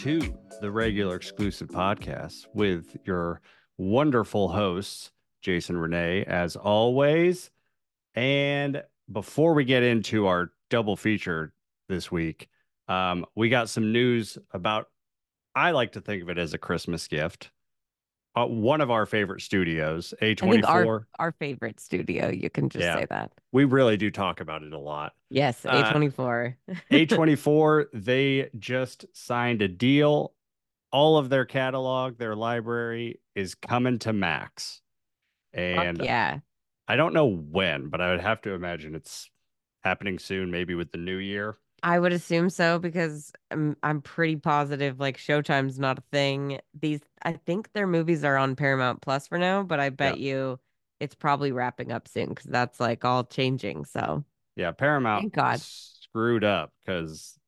to the regular exclusive podcast with your wonderful hosts, Jason Renee, as always. And before we get into our double feature this week, um, we got some news about, I like to think of it as a Christmas gift. Uh, one of our favorite studios, I think A24. our our favorite studio. You can just Yeah. say that. We really do talk about it a lot. Yes, Uh, A24. A24, they just signed a deal. All of their catalog, their library is coming to Max. Fuck And yeah. I don't know when, but I would have to imagine it's happening soon, maybe with the new year. I would assume so because I'm I'm pretty positive like Showtime's not a thing. These I think their movies are on Paramount Plus for now, but I bet you it's probably wrapping up soon because that's like all changing. So Yeah, Paramount Thank God. screwed up because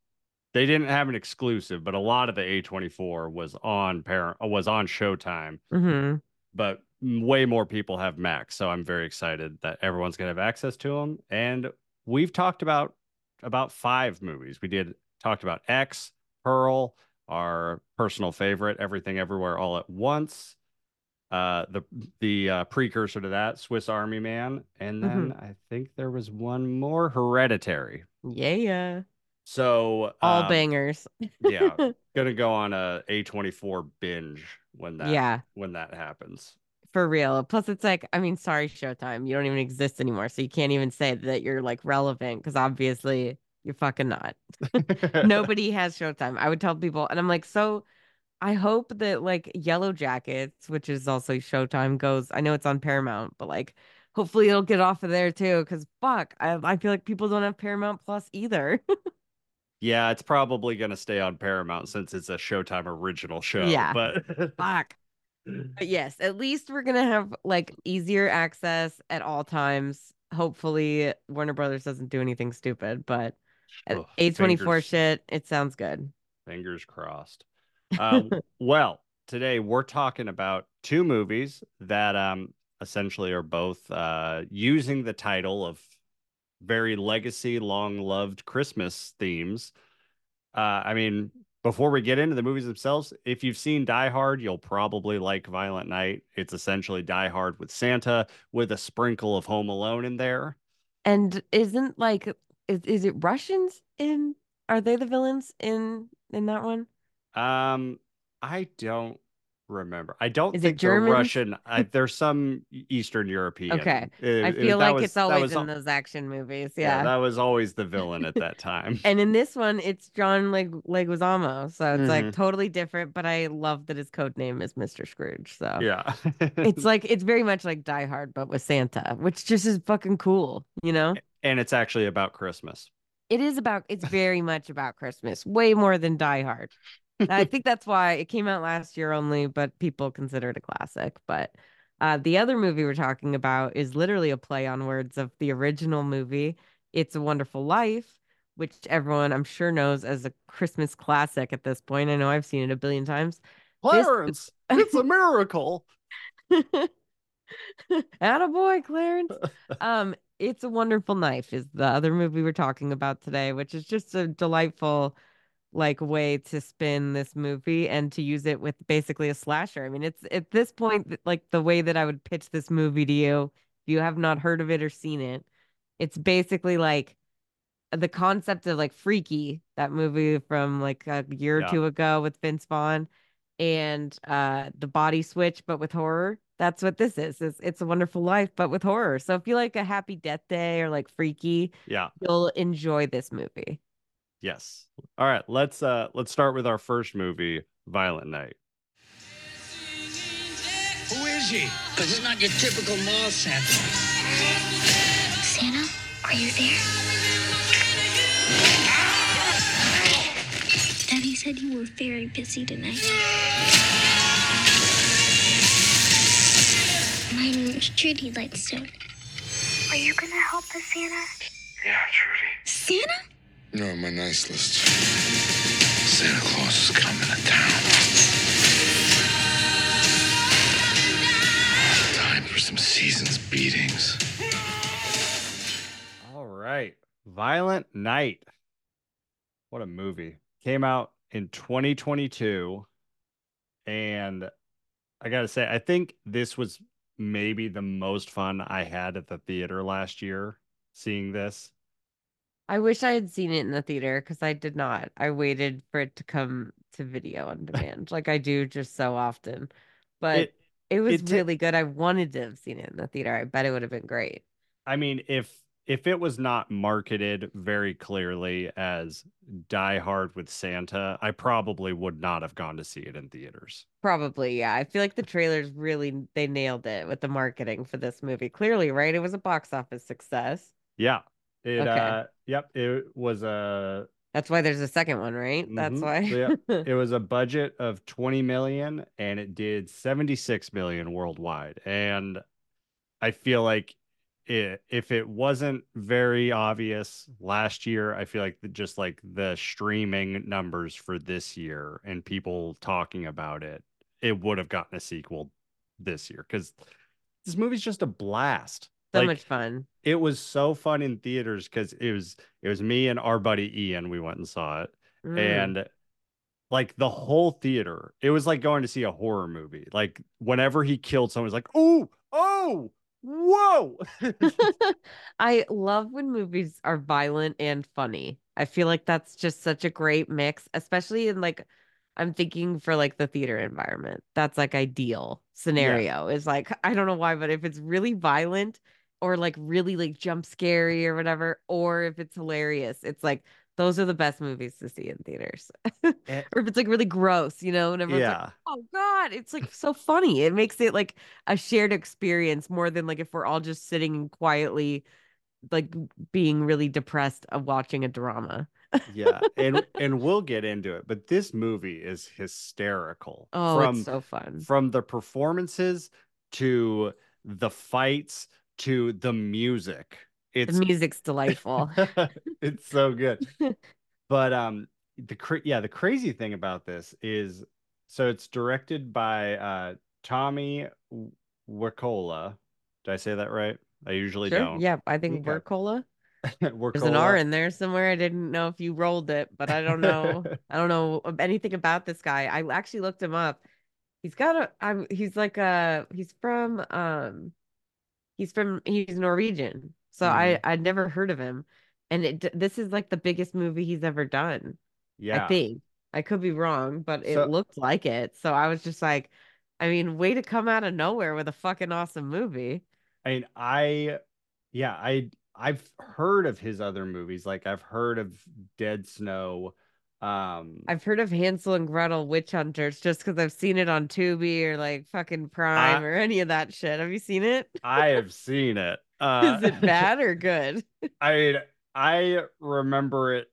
they didn't have an exclusive, but a lot of the A24 was on Par- was on Showtime. hmm but way more people have Max. So I'm very excited that everyone's gonna have access to them. And we've talked about about five movies. We did talked about X, Pearl, our personal favorite, Everything Everywhere All at Once. Uh, the the uh, precursor to that, Swiss Army Man, and then I think there was one more, Hereditary. Yeah, yeah. So All um, bangers. yeah, gonna go on a A24 binge when that Yeah. when that happens. For real. Plus, it's like, I mean, sorry, Showtime. You don't even exist anymore. So you can't even say that you're like relevant because obviously you're fucking not. Nobody has Showtime. I would tell people, and I'm like, so I hope that like Yellow Jackets, which is also Showtime, goes. I know it's on Paramount, but like, hopefully it'll get off of there too. Because fuck, I, I feel like people don't have Paramount Plus either. Yeah, it's probably going to stay on Paramount since it's a Showtime original show. Yeah. But fuck. But yes, at least we're gonna have like easier access at all times. Hopefully, Warner Brothers doesn't do anything stupid, but A twenty four shit, it sounds good. Fingers crossed. Um, well, today we're talking about two movies that um, essentially are both uh, using the title of very legacy, long loved Christmas themes. Uh, I mean, before we get into the movies themselves, if you've seen Die Hard, you'll probably like Violent Night. It's essentially Die Hard with Santa with a sprinkle of Home Alone in there. And isn't like is is it Russians in? Are they the villains in in that one? Um, I don't remember. I don't Is it think they're Russian. I, there's some Eastern European. Okay. It- I feel that like was- it's always was in those action movies. yeah, Yeah. that was always the villain at that time. and in this one, it's John Leg Leguizamo, so it's like Mhm. totally different. But I love that his code name is Mr. Scrooge. So yeah, it's like it's very much like Die Hard, but with Santa, which just is fucking cool, you know? and it's actually about Christmas. It is about it's very much about Christmas, way more than Die Hard. I think that's why it came out last year only, but people consider it a classic. But uh, the other movie we're talking about is literally a play on words of the original movie, It's a Wonderful Life, which everyone I'm sure knows as a Christmas classic at this point. I know I've seen it a billion times. This- Clarence, it's a miracle. Attaboy, Clarence. Um, It's a Wonderful Knife is the other movie we're talking about today, which is just a delightful like way to spin this movie and to use it with basically a slasher. I mean, it's at this point like the way that I would pitch this movie to you if you have not heard of it or seen it. It's basically like the concept of like Freaky, that movie from like a year or Yeah. two ago with Vince Vaughn and uh the body switch but with horror. That's what this is. It's, it's a wonderful life but with horror. So if you like a happy death day or like Freaky, Yeah. you'll enjoy this movie. Yes. All right. Let's uh let's start with our first movie, Violent Night. Who is he? Because he's not your typical mall Santa. Santa, are you there? Daddy said you were very busy tonight. My name's Trudy Lightstone. Are you gonna help us, Santa? Yeah, Trudy. Santa? You're on my nice list. Santa Claus is coming to town. Time for some season's beatings. All right. Violent Night. What a movie. Came out in 2022, and I gotta say, I think this was maybe the most fun I had at the theater last year seeing this. I wish I had seen it in the theater because I did not. I waited for it to come to video on demand, like I do just so often. But It- it, was it ta- really good. I wanted to have seen it in the theater. I bet it would have been great. I mean, if if it was not marketed very clearly as Die Hard with Santa, I probably would not have gone to see it in theaters. Probably, yeah. I feel like the trailers really they nailed it with the marketing for this movie. Clearly, right? It was a box office success. Yeah. It Okay. uh yep, it was a That's why there's a second one, right? That's Mhm. why. Yeah. it was a budget of 20 million and it did 76 million worldwide. And I feel like it, if it wasn't very obvious last year, I feel like the, just like the streaming numbers for this year and people talking about it, it would have gotten a sequel this year because this movie's just a blast. So Like, much fun. it was so fun in theaters because it was it was me and our buddy Ian. We went and saw it, Mm. and like the whole theater, it was like going to see a horror movie. Like whenever he killed someone, it was like, oh, oh, whoa. I love when movies are violent and funny. I feel like that's just such a great mix, especially in like I'm thinking for like the theater environment. That's like ideal scenario. Is like I don't know why, but if it's really violent or like really like jump scary or whatever, or if it's hilarious, it's like those are the best movies to see in theaters. Eh. or if it's like really gross, you know, and everyone's like, oh god it's like so funny it makes it like a shared experience more than like if we're all just sitting quietly like being really depressed of watching a drama yeah, and and we'll get into it, but this movie is hysterical. oh from it's so fun from the performances to the fights to the music. It's the music's delightful it's so good. But um the cra- yeah, the crazy thing about this is so it's directed by uh Tommy Wakola. Did I say that right? I usually sure don't. yeah i think Okay. There's an r in there somewhere i didn't know if you rolled it but i don't know i don't know anything about this guy i actually looked him up he's got a i'm he's like a he's from um he's from he's norwegian so i Mm-hmm. i'd never heard of him and it this is like the biggest movie he's ever done Yeah. i think i could be wrong but it So- looked like it so i was just like i mean way to come out of nowhere with a fucking awesome movie I mean, I, yeah, I, I've heard of his other movies. Like I've heard of Dead Snow. Um, I've heard of Hansel and Gretel Witch Hunters just because I've seen it on Tubi or like fucking Prime I- or any of that shit. Have you seen it? I have seen it. Uh, Is it bad or good? I mean, I remember it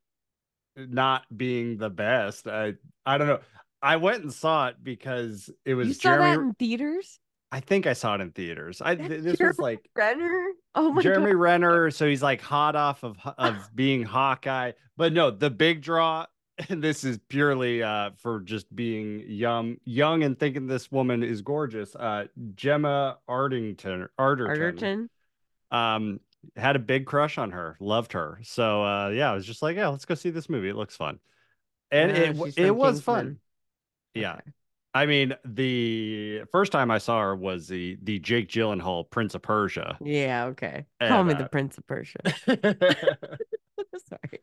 not being the best. I, I don't know. I went and saw it because it was You saw that Jeremy. in theaters? I think I saw it in theaters. I th- this Jeremy was like Renner? Oh my god. Jeremy god. Renner, so he's like hot off of of being Hawkeye. But no, the big draw, this is purely uh for just being young, young and thinking this woman is gorgeous. Uh Gemma Ardington Arterton, Arterton? um had a big crush on her, loved her. So uh yeah, I was just like, yeah, let's go see this movie. It looks fun. And Ah, it she's w- from it was Kingsman. fun. Yeah. Okay. I mean, the first time I saw her was the the Jake Gyllenhaal Prince of Persia. Yeah, okay. Call And, me uh, the Prince of Persia. Sorry.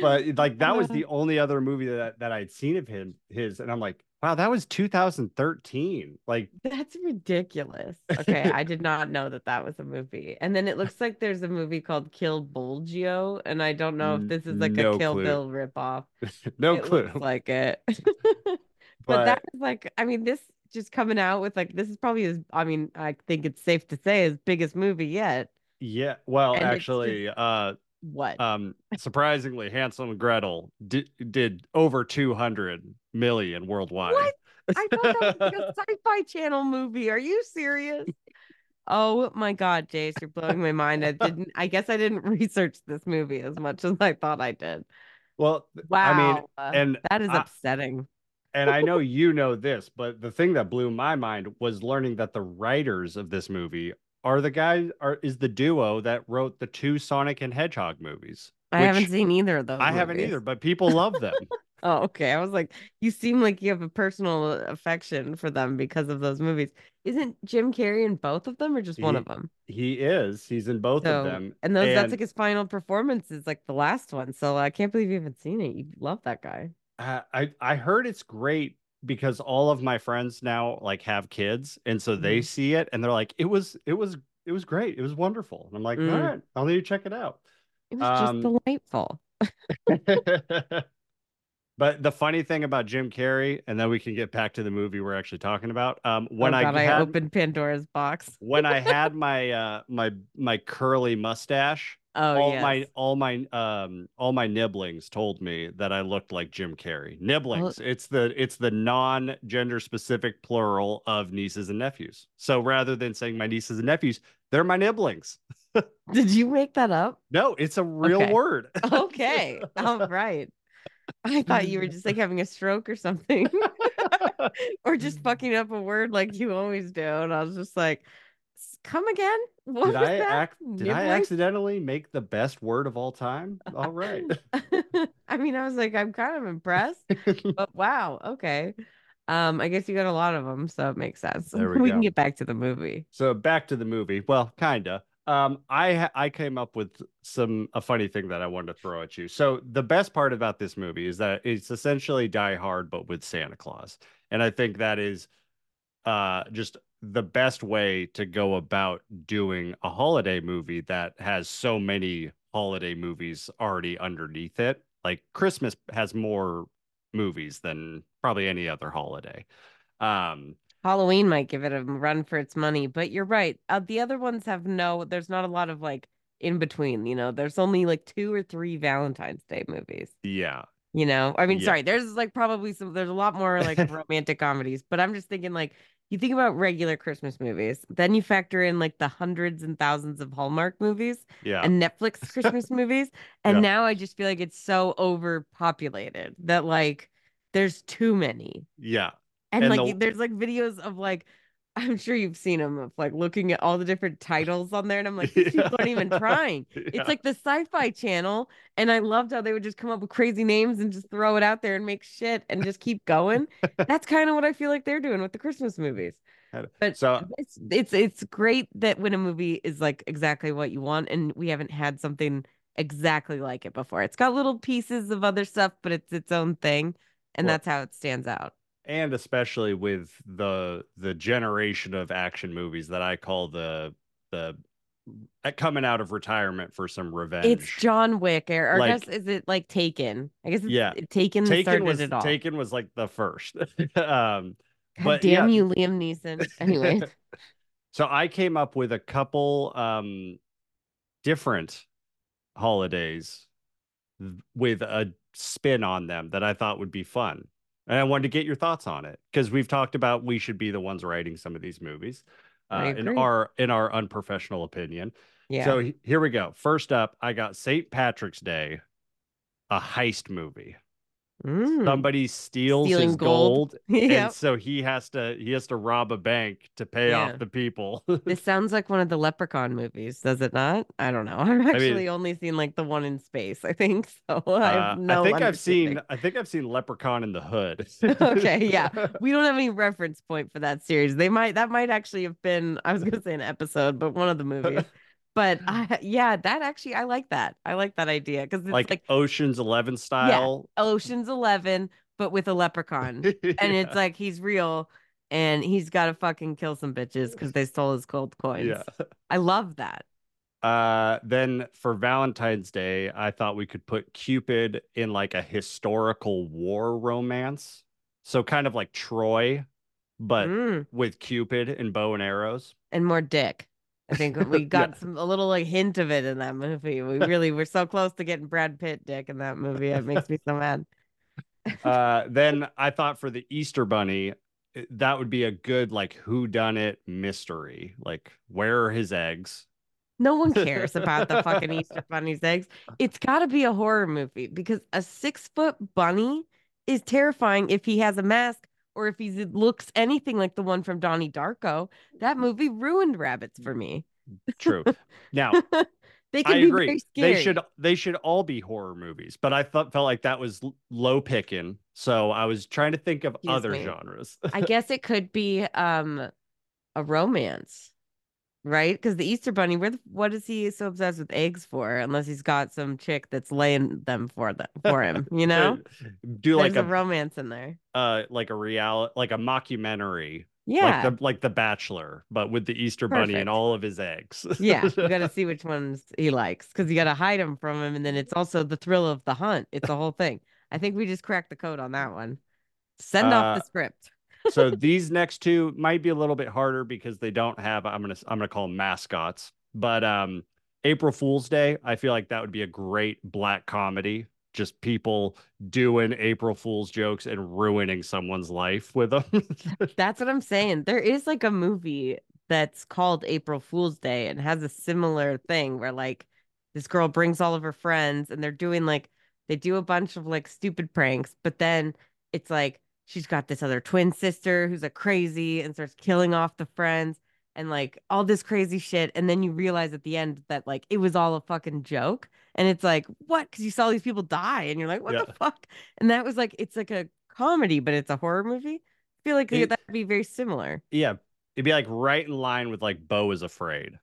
But like that was the only other movie that that I'd seen of him his and I'm like, wow, that was 2013. Like That's ridiculous. Okay, I did not know that that was a movie. And then it looks like there's a movie called Kill Buljo, and I don't know if this is like no a Kill clue. Bill ripoff. no it clue. like it. but but that was like, I mean, this just coming out with like this is probably his. I mean, I think it's safe to say his biggest movie yet. yeah, well, and actually, uh What? um surprisingly Hansel and Gretel did did over 200 million worldwide. What? I thought that was like a sci-fi channel movie. Are you serious? Oh my God, Jace, you're blowing my mind. I didn't. I guess I didn't research this movie as much as I thought I did. well, Wow, I mean, uh, and that is I- upsetting. and I know you know this, but the thing that blew my mind was learning that the writers of this movie are the guys are is the duo that wrote the two Sonic and Hedgehog movies. I haven't seen either of those. I haven't either, but people love them. Oh, okay. I was like, you seem like you have a personal affection for them because of those movies. Isn't Jim Carrey in both of them or just one of them? He is. He's in both So, of them. and those that's like his final performance is like the last one. So I can't believe you haven't seen it. You love that guy. uh, I I heard it's great because all of my friends now like have kids, and so they Mhm. see it and they're like, it was it was it was great. It was wonderful. And I'm like, Mm. all right, I'll need to check it out. It was just Um, delightful. but the funny thing about Jim Carrey, and then we can get back to the movie we're actually talking about. Um, when oh, I God, I had opened Pandora's box. when I had my uh my my curly mustache, Oh, all yes. my all my um all my nibblings told me that I looked like Jim Carrey. Nibblings. It's the it's the non-gender specific plural of nieces and nephews. So rather than saying my nieces and nephews, they're my nibblings. Did you make that up? No, it's a real Okay. word. Okay. All right. I thought you were just like having a stroke or something, or just fucking up a word like you always do. And I was just like, "S- come again? What did I that? act did I accidentally make the best word of all time? All right. I mean, I was like, I'm kind of impressed, but wow, okay. Um, I guess you got a lot of them, so it makes sense. There we we can get back to the movie. So back to the movie. Well, kinda. Um, I ha- I came up with some a funny thing that I wanted to throw at you. So the best part about this movie is that it's essentially Die Hard, but with Santa Claus, and I think that is uh just the best way to go about doing a holiday movie that has so many holiday movies already underneath it. Like Christmas has more movies than probably any other holiday. Um, Halloween might give it a run for its money, but you're right. Uh, the other ones have no, there's not a lot of like in between, you know, there's only like two or three Valentine's Day movies, yeah, you know. I mean, Yeah. sorry, there's like probably some, there's a lot more like romantic comedies, but I'm just thinking like, you think about regular Christmas movies, then you factor in like the hundreds and thousands of Hallmark movies yeah. and Netflix Christmas movies. And Yeah. now I just feel like it's so overpopulated that like there's too many. Yeah. And, And like the- there's like videos of like I'm sure you've seen them of like looking at all the different titles on there and I'm like these people aren't even trying. Yeah. It's like the sci-fi channel and I loved how they would just come up with crazy names and just throw it out there and make shit and just keep going. That's kind of what I feel like they're doing with the Christmas movies. But so it's it's it's great that when a movie is like exactly what you want and we haven't had something exactly like it before. It's got little pieces of other stuff, but it's its own thing and Well- that's how it stands out. And especially with the the generation of action movies that I call the the uh, coming out of retirement for some revenge. It's John Wick, or, or I guess is it like Taken? I guess it's Yeah. Taken Taken was it all. Taken was like the first. um God but damn yeah. you, Liam Neeson. Anyway, so I came up with a couple um different holidays with a spin on them that I thought would be fun. And I wanted to get your thoughts on it because we've talked about we should be the ones writing some of these movies. Uh, in our in our unprofessional opinion. yeah. So here we go. First up, I got St. Patrick's Day, a heist movie. Mm. Somebody steals Stealing his gold. gold, and so he has to he has to rob a bank to pay Yeah. off the people. This sounds like one of the Leprechaun movies, does it not? I don't know. I've actually only seen like the one in space, I think. So I Uh, have no I think I've seen. I think I've seen Leprechaun in the Hood. Okay, yeah. We don't have any reference point for that series. They might that might actually have been I was gonna say an episode, but one of the movies. But I yeah, that actually I like that. I like that idea because it's like, like, Ocean's Eleven style. Ocean's Eleven, but with a leprechaun. And it's like he's real and he's gotta fucking kill some bitches because they stole his gold coins. yeah. I love that. Uh, then for Valentine's Day, I thought we could put Cupid in like a historical war romance. So kind of like Troy, but Mm, with Cupid and bow and arrows. and more dick. I think we got Yeah. some a little like hint of it in that movie. We really were so close to getting Brad Pitt dick in that movie. It makes me so mad. Uh, then I thought for the Easter Bunny, eh, that would be a good like who done it mystery. Like where are his eggs? No one cares about the fucking Easter bunny's eggs. It's got to be a horror movie because a six foot bunny is terrifying if he has a mask or if he looks anything like the one from Donnie Darko. That movie ruined rabbits for me. True. Now, They can I be agree. very scary. They should they should all be horror movies, but I thought felt like that was low picking. So I was trying to think of Excuse other me. genres. I guess it could be um a romance, right? Because the Easter Bunny, where the, what is he so obsessed with eggs for? Unless he's got some chick that's laying them for them for him, you know? do like a a, romance in there. uh like a reality like a mockumentary Yeah, like the like the Bachelor, but with the Easter Bunny and all of his eggs. yeah. You got to see which ones he likes because you got to hide them from him, and then it's also the thrill of the hunt. It's a whole thing. I think we just cracked the code on that one. Send off Uh, the script. So these next two might be a little bit harder because they don't have I'm gonna I'm gonna call them mascots. But um April Fool's Day, I feel like that would be a great black comedy. Just people doing April Fool's jokes and ruining someone's life with them. That's what I'm saying. There is like a movie that's called April Fool's Day and has a similar thing where like this girl brings all of her friends and they're doing like they do a bunch of like stupid pranks, but then it's like she's got this other twin sister who's a crazy and starts killing off the friends and like all this crazy shit. And then you realize at the end that like it was all a fucking joke. And it's like, what? Because you saw these people die and you're like, what the fuck? And that was like, it's like a comedy, but it's a horror movie. I feel like It- that'd be very similar. yeah. It'd be like right in line with like Beau is afraid.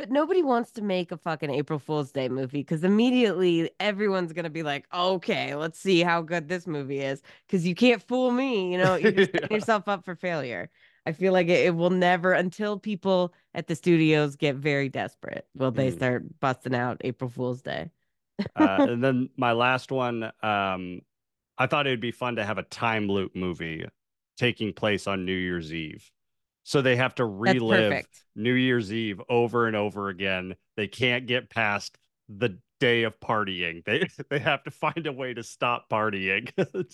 But nobody wants to make a fucking April Fool's Day movie because immediately everyone's gonna be like, okay, let's see how good this movie is. Because you can't fool me, you know, you're just setting yourself up for failure. I feel like it, it will never until people at the studios get very desperate will they Mm. start busting out April Fool's Day. Uh, and then my last one, um, I thought it would be fun to have a time loop movie taking place on New Year's Eve. So they have to relive. New Year's Eve over and over again. They can't get past the day of partying. They they have to find a way to stop partying.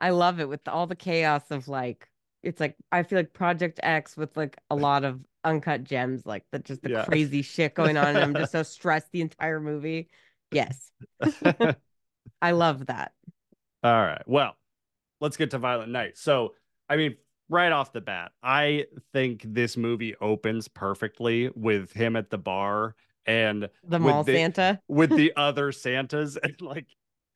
I love it with all the chaos of like it's like I feel like Project X with like a lot of uncut gems, like the just the Yeah. crazy shit going on, and I'm just so stressed the entire movie. Yes, I love that. All right. Well, let's get to Violent Night. So, I mean, right off the bat, I think this movie opens perfectly with him at the bar and The mall the- Santa. with the other Santas and like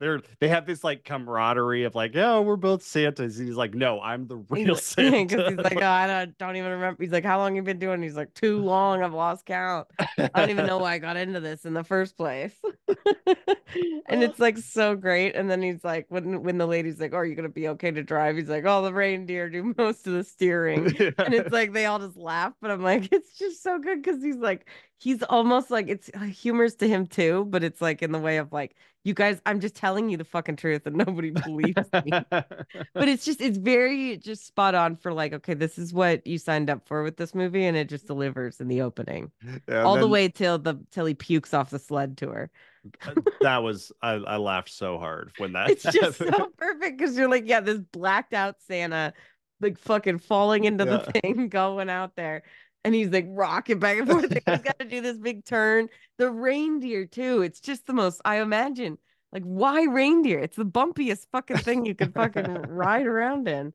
they're they have this like camaraderie of like, yeah, we're both Santas. And he's like, no, I'm the real Because Santa. he's like, oh, I don't, don't even remember. He's like, how long you been doing? He's like, too long. I've lost count. I don't even know why I got into this in the first place. and it's like so great. And then he's like, when when the lady's like, oh, are you gonna be okay to drive? He's like, oh, the reindeer do most of the steering. and it's like they all just laugh, but I'm like, it's just so good because he's like, he's almost like it's uh, humorous to him too, but it's like in the way of like, you guys, I'm just telling you the fucking truth and nobody believes me. but it's just it's very just spot on for like, okay, this is what you signed up for with this movie, and it just delivers in the opening. Yeah, All the way till the till he pukes off the sled to her. that was I, I laughed so hard when that It's just so perfect because you're like, yeah, this blacked out Santa, like fucking falling into the thing, going out there. And he's like rocking back and forth. He's got to do this big turn. The reindeer, too. It's just the most, I imagine, like, why reindeer? It's the bumpiest fucking thing you could fucking ride around in.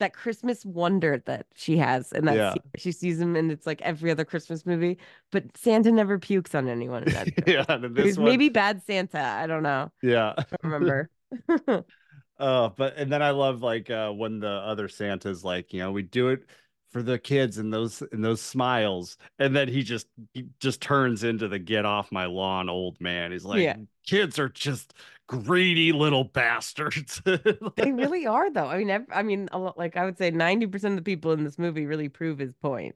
That Christmas wonder that she has. And that Yeah. she sees him, and it's like every other Christmas movie. But Santa never pukes on anyone in that. yeah, this one, maybe bad Santa. I don't know. yeah. I remember. Uh, but and then I love like uh when the other Santa's like, you know, we do it for the kids and those and those smiles, and then he just he just turns into the get off my lawn old man. He's like, Yeah. kids are just greedy little bastards. They really are, though. I mean, ev- I mean, a lot, like I would say, ninety percent of the people in this movie really prove his point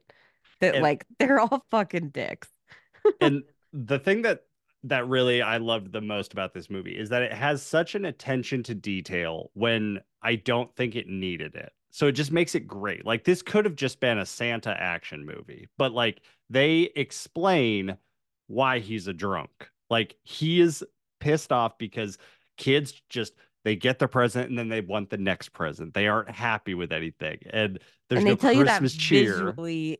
that And- like they're all fucking dicks. and the thing that that really I loved the most about this movie is that it has such an attention to detail when I don't think it needed it. So it just makes it great. Like this could have just been a Santa action movie, but like they explain why he's a drunk. Like he is pissed off because kids just they get the present and then they want the next present. They aren't happy with anything. And there's and they no tell you that Christmas cheer. visually,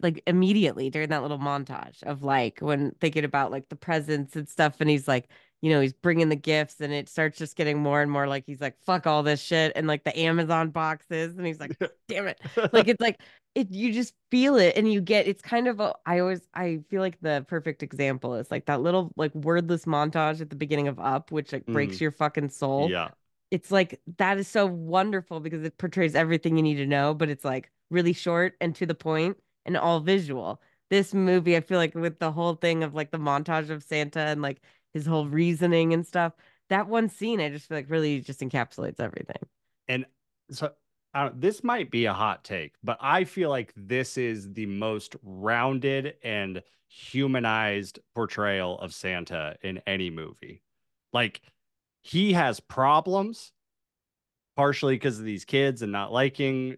like immediately during that little montage of like when thinking about like the presents and stuff, and he's like, you know, he's bringing the gifts and it starts just getting more and more like he's like, fuck all this shit. And like the Amazon boxes. And he's like, damn it. Like it's like, it, you just feel it and you get, it's kind of a, I always, I feel like the perfect example is like that little like wordless montage at the beginning of Up, which like breaks Mm. your fucking soul Yeah. it's like that is so wonderful because it portrays everything you need to know, but it's like really short and to the point and all visual. This movie, I feel like with the whole thing of like the montage of Santa and like his whole reasoning and stuff, that one scene, I just feel like really just encapsulates everything. And so I don't, this might be a hot take, but I feel like this is the most rounded and humanized portrayal of Santa in any movie. Like he has problems, partially because of these kids and not liking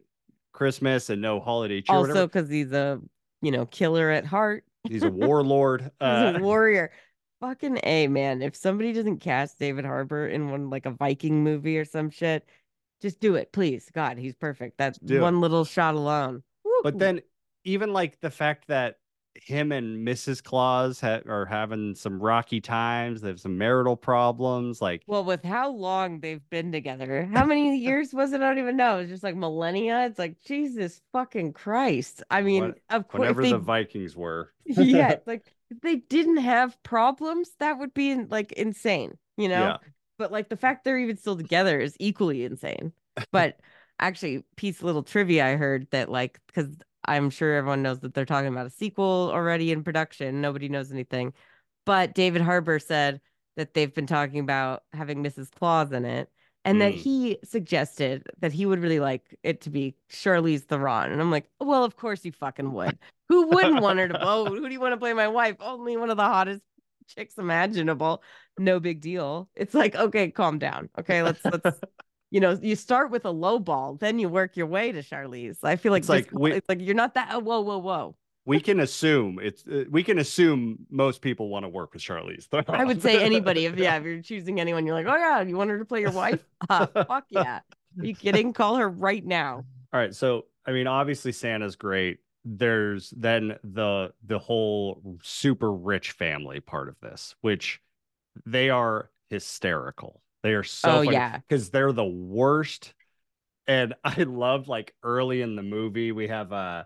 Christmas and no holiday cheer. Also, because he's a you know killer at heart, He's a warlord. he's Uh, a warrior. Fucking a man. If somebody doesn't cast David Harbour in one like a Viking movie or some shit, just do it, please. God, he's perfect. That's do it. one little shot alone. But then even like the fact that him and Mrs. Claus ha- are having some rocky times, they have some marital problems. Like, Well, with how long they've been together, how many years was it? I don't even know. It's just like millennia. It's like Jesus fucking Christ. I mean, What- of course, whenever they, the Vikings were. yeah, like if they didn't have problems, that would be like insane, you know. Yeah. But like the fact they're even still together is equally insane. But actually, piece of little trivia I heard that like because I'm sure everyone knows that they're talking about a sequel already in production. Nobody knows anything, but David Harbour said that they've been talking about having Mrs. Claus in it. And that Mm. he suggested that he would really like it to be Charlize Theron. And I'm like, well, of course you fucking would. Who wouldn't want her to? Oh, who do you want to play my wife? Only one of the hottest chicks imaginable. No big deal. It's like, okay, calm down. Okay, let's let's you know, you start with a low ball, then you work your way to Charlize. I feel like It's like we- it's like you're not that oh, whoa, whoa, whoa. we can assume it's uh, we can assume most people want to work with Charlize. I would say anybody if yeah, if you're choosing anyone, you're like, oh yeah, you want her to play your wife? Uh, fuck yeah. Are you kidding? Call her right now. All right, so I mean, obviously Santa's great. There's then the the whole super rich family part of this, which they are hysterical. They are so Oh, yeah. because they're the worst. And I love like early in the movie we have uh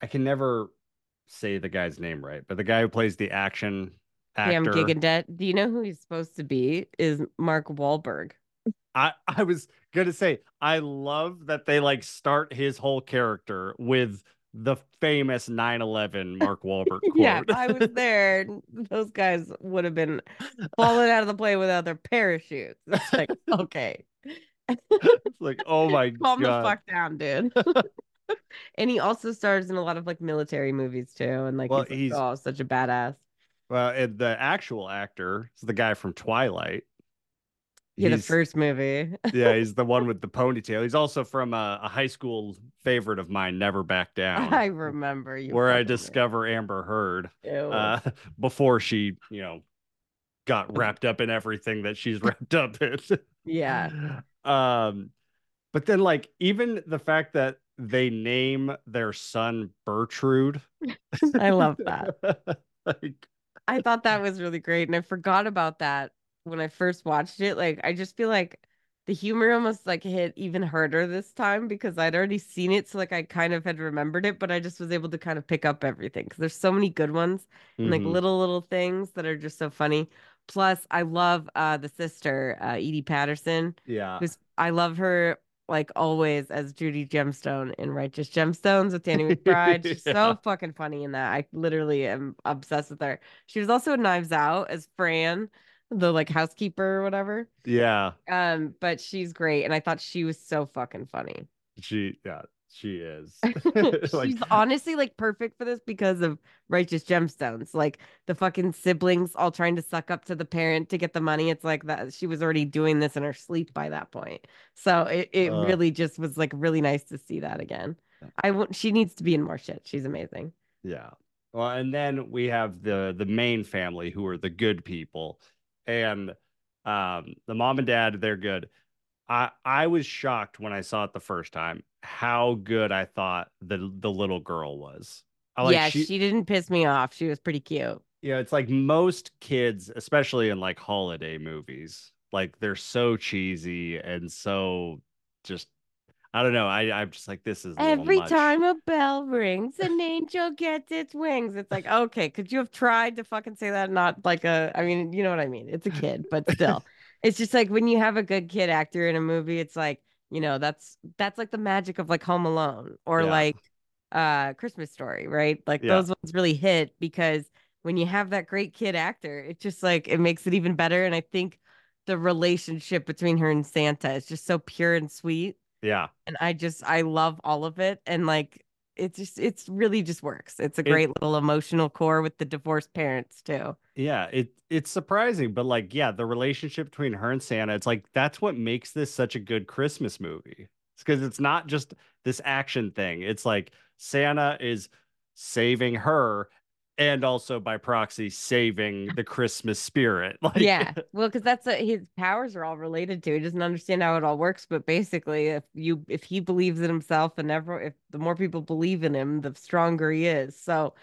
I can never say the guy's name right, but the guy who plays the action Damn actor. Gigadet. Do you know who he's supposed to be? Is Mark Wahlberg. I I was gonna say I love that they like start his whole character with the famous 9/11 Mark Wahlberg quote. Yeah, I was there. Those guys would have been falling out of the plane without their parachutes. It's like, okay. it's like, oh my Calm god. the fuck down, dude. and he also stars in a lot of like military movies too. And like, Well, he's, like, he's- oh, such a badass. Well, and the actual actor is the guy from Twilight. Yeah, the first movie. yeah, he's the one with the ponytail. He's also from a, a high school favorite of mine, Never Back Down, I remember you. where I discover Amber Heard uh, before she, you know, got wrapped up in everything that she's wrapped up in. yeah. Um, but then like even the fact that they name their son Bertrude. I love that. like, I thought that was really great. And I forgot about that when I first watched it. Like, I just feel like the humor almost like hit even harder this time because I'd already seen it. So, like, I kind of had remembered it, but I just was able to kind of pick up everything because there's so many good ones and like mhm. little, little things that are just so funny. Plus, I love uh, the sister, uh, Edi Patterson, yeah. who's I love her like always as Judy Gemstone in Righteous Gemstones with Danny McBride. She's Yeah. so fucking funny in that. I literally am obsessed with her. She was also in Knives Out as Fran, the like housekeeper or whatever. Yeah. Um, but she's great, and I thought she was so fucking funny. She yeah, she is. she's honestly like perfect for this because of Righteous Gemstones. Like the fucking siblings all trying to suck up to the parent to get the money. It's like that she was already doing this in her sleep by that point. So it, it Uh. really just was like really nice to see that again. I want she needs to be in more shit. She's amazing. Yeah. Well, and then we have the the main family who are the good people, and um, the mom and dad they're good. I I was shocked when I saw it the first time how good I thought the the little girl was. I like yeah, she, she, didn't piss me off. She was pretty cute. you know, it's like most kids, especially in like holiday movies, like they're so cheesy and so just I don't know. I I'm just like this is Every time a bell rings, an angel gets its wings. It's like, okay, could you have tried to fucking say that? Not like a, I mean, you know what I mean? It's a kid, but still. it's just like when you have a good kid actor in a movie, it's like, you know, that's that's like the magic of like Home Alone or Yeah. like uh Christmas Story, right? Like Yeah. those ones really hit because when you have that great kid actor, it just like it makes it even better. And I think the relationship between her and Santa is just so pure and sweet Yeah. and I just I love all of it and like it just it's really just works. It's a It- great little emotional core with the divorced parents too. Yeah, it it's surprising, but like, yeah, the relationship between her and Santa, it's like that's what makes this such a good Christmas movie. It's because it's not just this action thing. It's like Santa is saving her and also by proxy saving the Christmas spirit. Like yeah. Well, because that's a, his powers are all related to. He doesn't understand how it all works, but basically if you if he believes in himself and ever if the more people believe in him, the stronger he is. So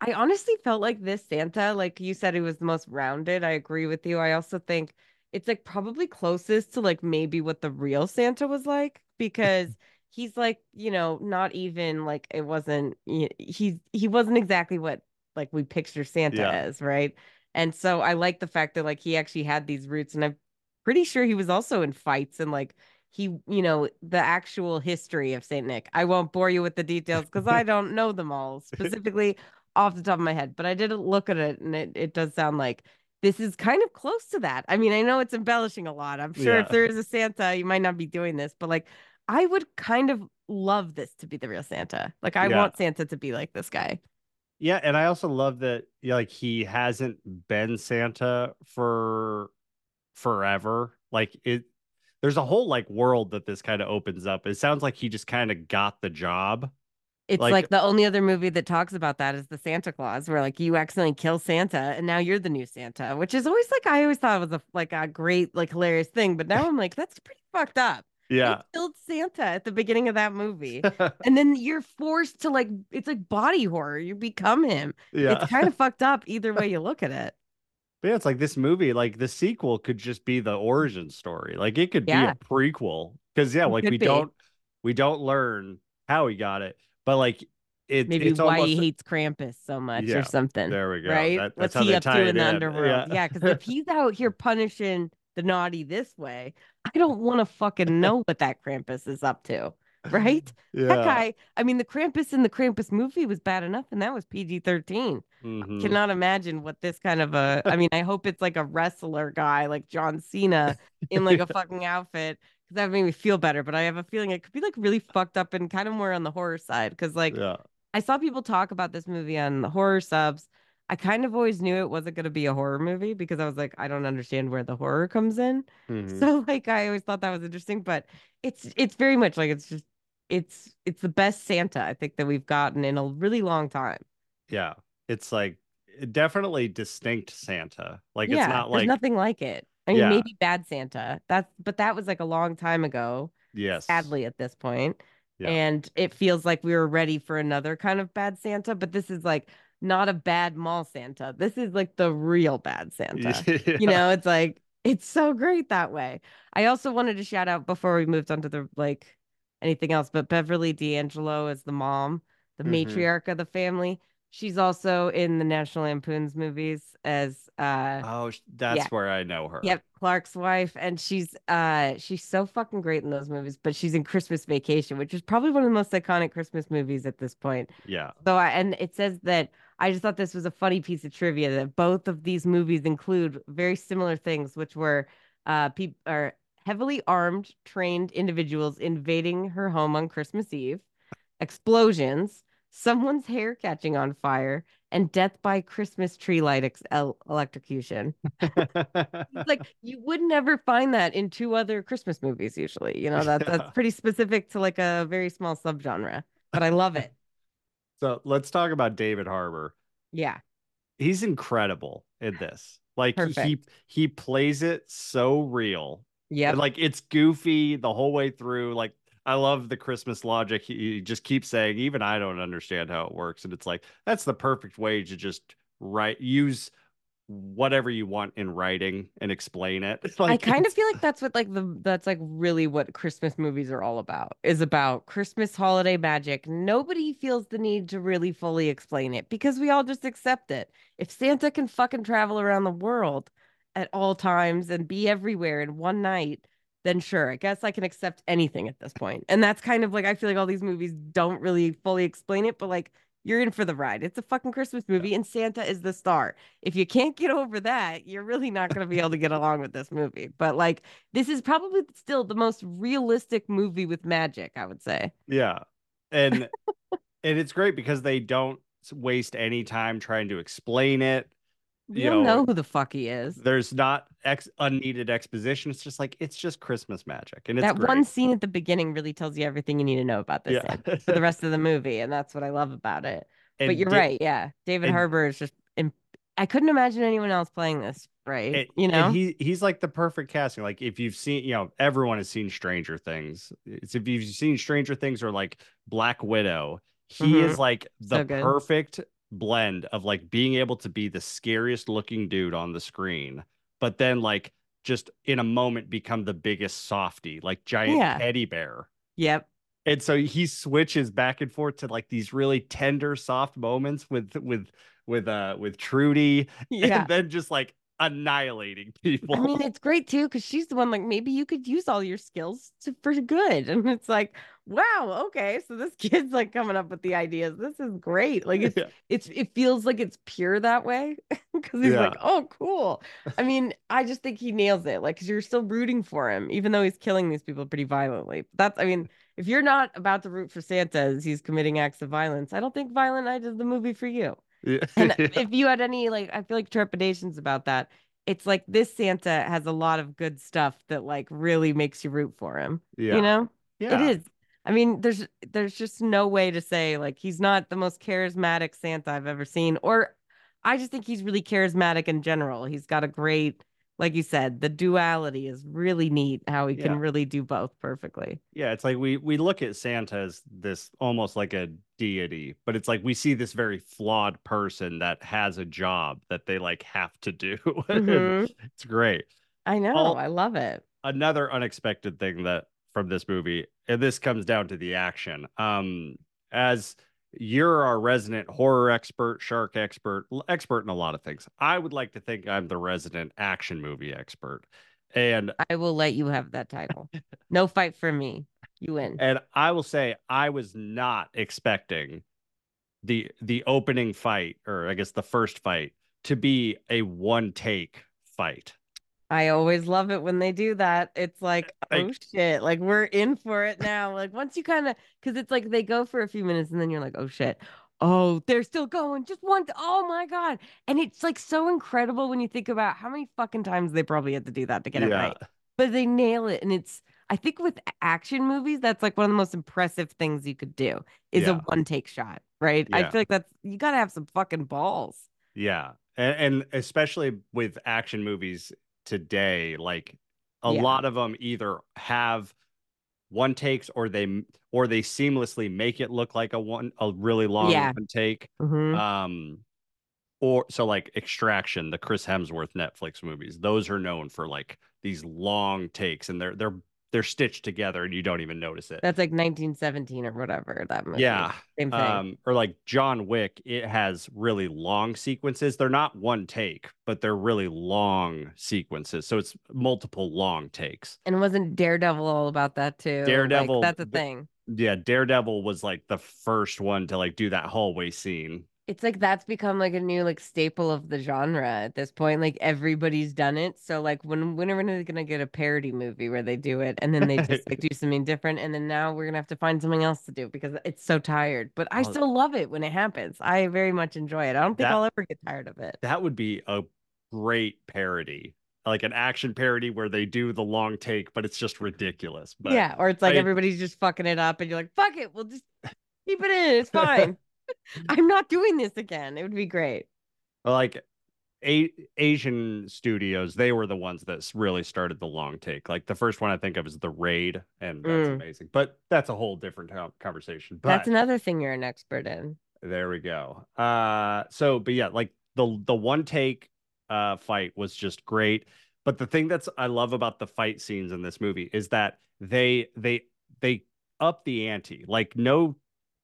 I honestly felt like this Santa, like you said, he was the most rounded. I agree with you. I also think it's like probably closest to like maybe what the real Santa was like because he's like, you know, not even like it wasn't he he wasn't exactly what like we picture Santa Yeah. as, right? And so I like the fact that like he actually had these roots and I'm pretty sure he was also in fights and like he, you know, the actual history of Saint Nick. I won't bore you with the details because I don't know them all specifically off the top of my head, but I did look at it and it, it does sound like this is kind of close to that. I mean, I know it's embellishing a lot. I'm sure if there is a Santa, you might not be doing this, but like I would kind of love this to be the real Santa. Like I Yeah. want Santa to be like this guy. Yeah, and I also love that like he hasn't been Santa for forever. Like it there's a whole like world that this kind of opens up. It sounds like he just kind of got the job. It's Like- like, the only other movie that talks about that is the Santa Claus, where like you accidentally kill Santa and now you're the new Santa, which is always like I always thought was a like a great like hilarious thing, but now I'm like that's pretty fucked up. Yeah. killed Santa at the beginning of that movie, and then you're forced to like it's like body horror. You become him. yeah. It's kind of fucked up either way you look at it. But yeah, it's like this movie, like the sequel could just be the origin story. Like it could Yeah. be a prequel. Because yeah, like could we be. don't we don't learn how he got it, but like it, Maybe it's why he hates Krampus so much Yeah, or something. there we go. Right? That- What's that's how he up to in the underworld? Yeah. Yeah, because if he's out here punishing the naughty this way, I don't want to fucking know what that Krampus is up to. Right? yeah. That guy, I mean, the Krampus in the Krampus movie was bad enough, and that was PG 13. Mhm. Cannot imagine what this kind of a, I mean, I hope it's like a wrestler guy like John Cena in like a fucking outfit because that made me feel better. But I have a feeling it could be like really fucked up and kind of more on the horror side because like yeah. I saw people talk about this movie on the horror subs. I kind of always knew it wasn't going to be a horror movie because I was like, I don't understand where the horror comes in. Mhm. So like, I always thought that was interesting, but it's it's very much like it's just it's it's the best Santa I think that we've gotten in a really long time. Yeah. It's like definitely distinct Santa. Like yeah, it's not like nothing like it. I mean, Yeah. maybe Bad Santa. That's but that was like a long time ago. yes. Sadly, at this point. Yeah. and it feels like we were ready for another kind of bad Santa, but this is like not a bad mall Santa. This is like the real bad Santa. You know, it's like it's so great that way. I also wanted to shout out before we moved on to the like anything else, but Beverly D'Angelo is the mom, the Mhm. matriarch of the family. She's also in the National Lampoon's movies as uh Oh, that's Yeah. where I know her. Yep, Clark's wife, and she's uh she's so fucking great in those movies. But she's in Christmas Vacation, which is probably one of the most iconic Christmas movies at this point. Yeah. So I and it says that I just thought this was a funny piece of trivia that both of these movies include very similar things, which were uh people are heavily armed, trained individuals invading her home on Christmas Eve, explosions, someone's hair catching on fire, and death by Christmas tree light ex- el- electrocution. Like you would never find that in two other Christmas movies usually. You know, that that's pretty specific to like a very small subgenre. But I love it. So let's talk about David Harbour. Yeah. He's incredible in this. Like he Perfect. he plays it so real. Yeah. Like it's goofy the whole way through. Like I love the Christmas logic. He, he just keeps saying, even I don't understand how it works. And it's like that's the perfect way to just write use whatever you want in writing and explain it. It's I like kind of feel like that's what like the that's like really what Christmas movies are all about is about Christmas holiday magic. Nobody feels the need to really fully explain it because we all just accept it. If Santa can fucking travel around the world at all times and be everywhere in one night, then sure, I guess I can accept anything at this point. And that's kind of like I feel like all these movies don't really fully explain it, but like you're in for the ride. It's a fucking Christmas movie and Santa is the star. If you can't get over that, you're really not going to be able to get along with this movie. But like this is probably still the most realistic movie with magic, I would say. Yeah. And and it's great because they don't waste any time trying to explain it. You, You don't know, know who the fuck he is. There's not ex unneeded exposition. It's just like it's just Christmas magic. And it's That great. one scene at the beginning really tells you everything you need to know about this yeah. For the rest of the movie, and that's what I love about it. And but you're Da- right, yeah. David and- Harbour is just. Im- I couldn't imagine anyone else playing this, right? and- you know, he he's like the perfect casting. Like if you've seen, you know, everyone has seen Stranger Things. It's if you've seen Stranger Things or like Black Widow, he Mhm. is like the So perfect blend of like being able to be the scariest looking dude on the screen, but then like just in a moment become the biggest softy, like giant Yeah. teddy bear. yep. And so he switches back and forth to like these really tender, soft moments with with with uh with Trudy, Yeah. and then just like annihilating people. I mean, it's great too because she's the one like maybe you could use all your skills to for good, and it's like, wow, okay, so this kid's like coming up with the ideas. This is great. Like it's Yeah. it's it feels like it's pure that way because he's like, oh, cool. I mean, I just think he nails it. Like, because you're still rooting for him, even though he's killing these people pretty violently. That's, I mean, if you're not about to root for Santa as he's committing acts of violence, I don't think Violent Night is the movie for you. Yeah. And if you had any like I feel like trepidations about that, it's like this Santa has a lot of good stuff that like really makes you root for him. Yeah. You know? yeah. It is. I mean, there's there's just no way to say like he's not the most charismatic Santa I've ever seen. Or I just think he's really charismatic in general. He's got a great, like you said, the duality is really neat how he Yeah. can really do both perfectly. Yeah, it's like we we look at Santa as this almost like a deity, but it's like we see this very flawed person that has a job that they like have to do. Mhm. it's great. I know. All- I love it. Another unexpected thing that from this movie, and this comes down to the action. Um, as you're our resident horror expert, shark expert, expert in a lot of things. I would like to think I'm the resident action movie expert. And I will let you have that title. No fight for me. You win. And I will say I was not expecting the the opening fight, or I guess the first fight, to be a one take fight. I always love it when they do that. It's like, oh Like- shit, like we're in for it now. Like once you kind of, because it's like they go for a few minutes and then you're like, oh shit, oh they're still going, just one, oh my god, and it's like so incredible when you think about how many fucking times they probably had to do that to get it right, but they nail it, and it's. I think with action movies, that's like one of the most impressive things you could do is a one take shot, right? I feel like that's you got to have some fucking balls. Yeah. And, and especially with action movies today, like a Yeah. lot of them either have one takes or they or they seamlessly make it look like a one a really long Yeah. one take. Mhm. Um or so like Extraction, the Chris Hemsworth Netflix movies, those are known for like these long takes and they're they're they're stitched together and you don't even notice it. That's like 1917 or whatever that movie. yeah. same thing. Um, or like John Wick, it has really long sequences. They're not one take, but they're really long sequences. So it's multiple long takes. And wasn't Daredevil all about that too? Like, Daredevil- that's a the- thing. Yeah, Daredevil was like the first one to like do that hallway scene. It's like that's become like a new like staple of the genre at this point. Like everybody's done it. So like when when are we gonna get a parody movie where they do it and then they just like do something different and then now we're gonna have to find something else to do because it's so tired. But I still love it when it happens. I very much enjoy it. I don't think That- I'll ever get tired of it. That would be a great parody. Like an action parody where they do the long take, but it's just ridiculous. But yeah, or it's like I- everybody's just fucking it up and you're like, fuck it, we'll just keep it in. It's fine. I'm not doing this again. It would be great. like a- Asian studios, they were the ones that really started the long take. Like the first one I think of is The Raid, and that's Mm. amazing. But that's a whole different conversation. But That's another thing you're an expert in. there we go. Uh, so but yeah, like the the one take uh fight was just great. But the thing that's I love about the fight scenes in this movie is that they they they up the ante. Like no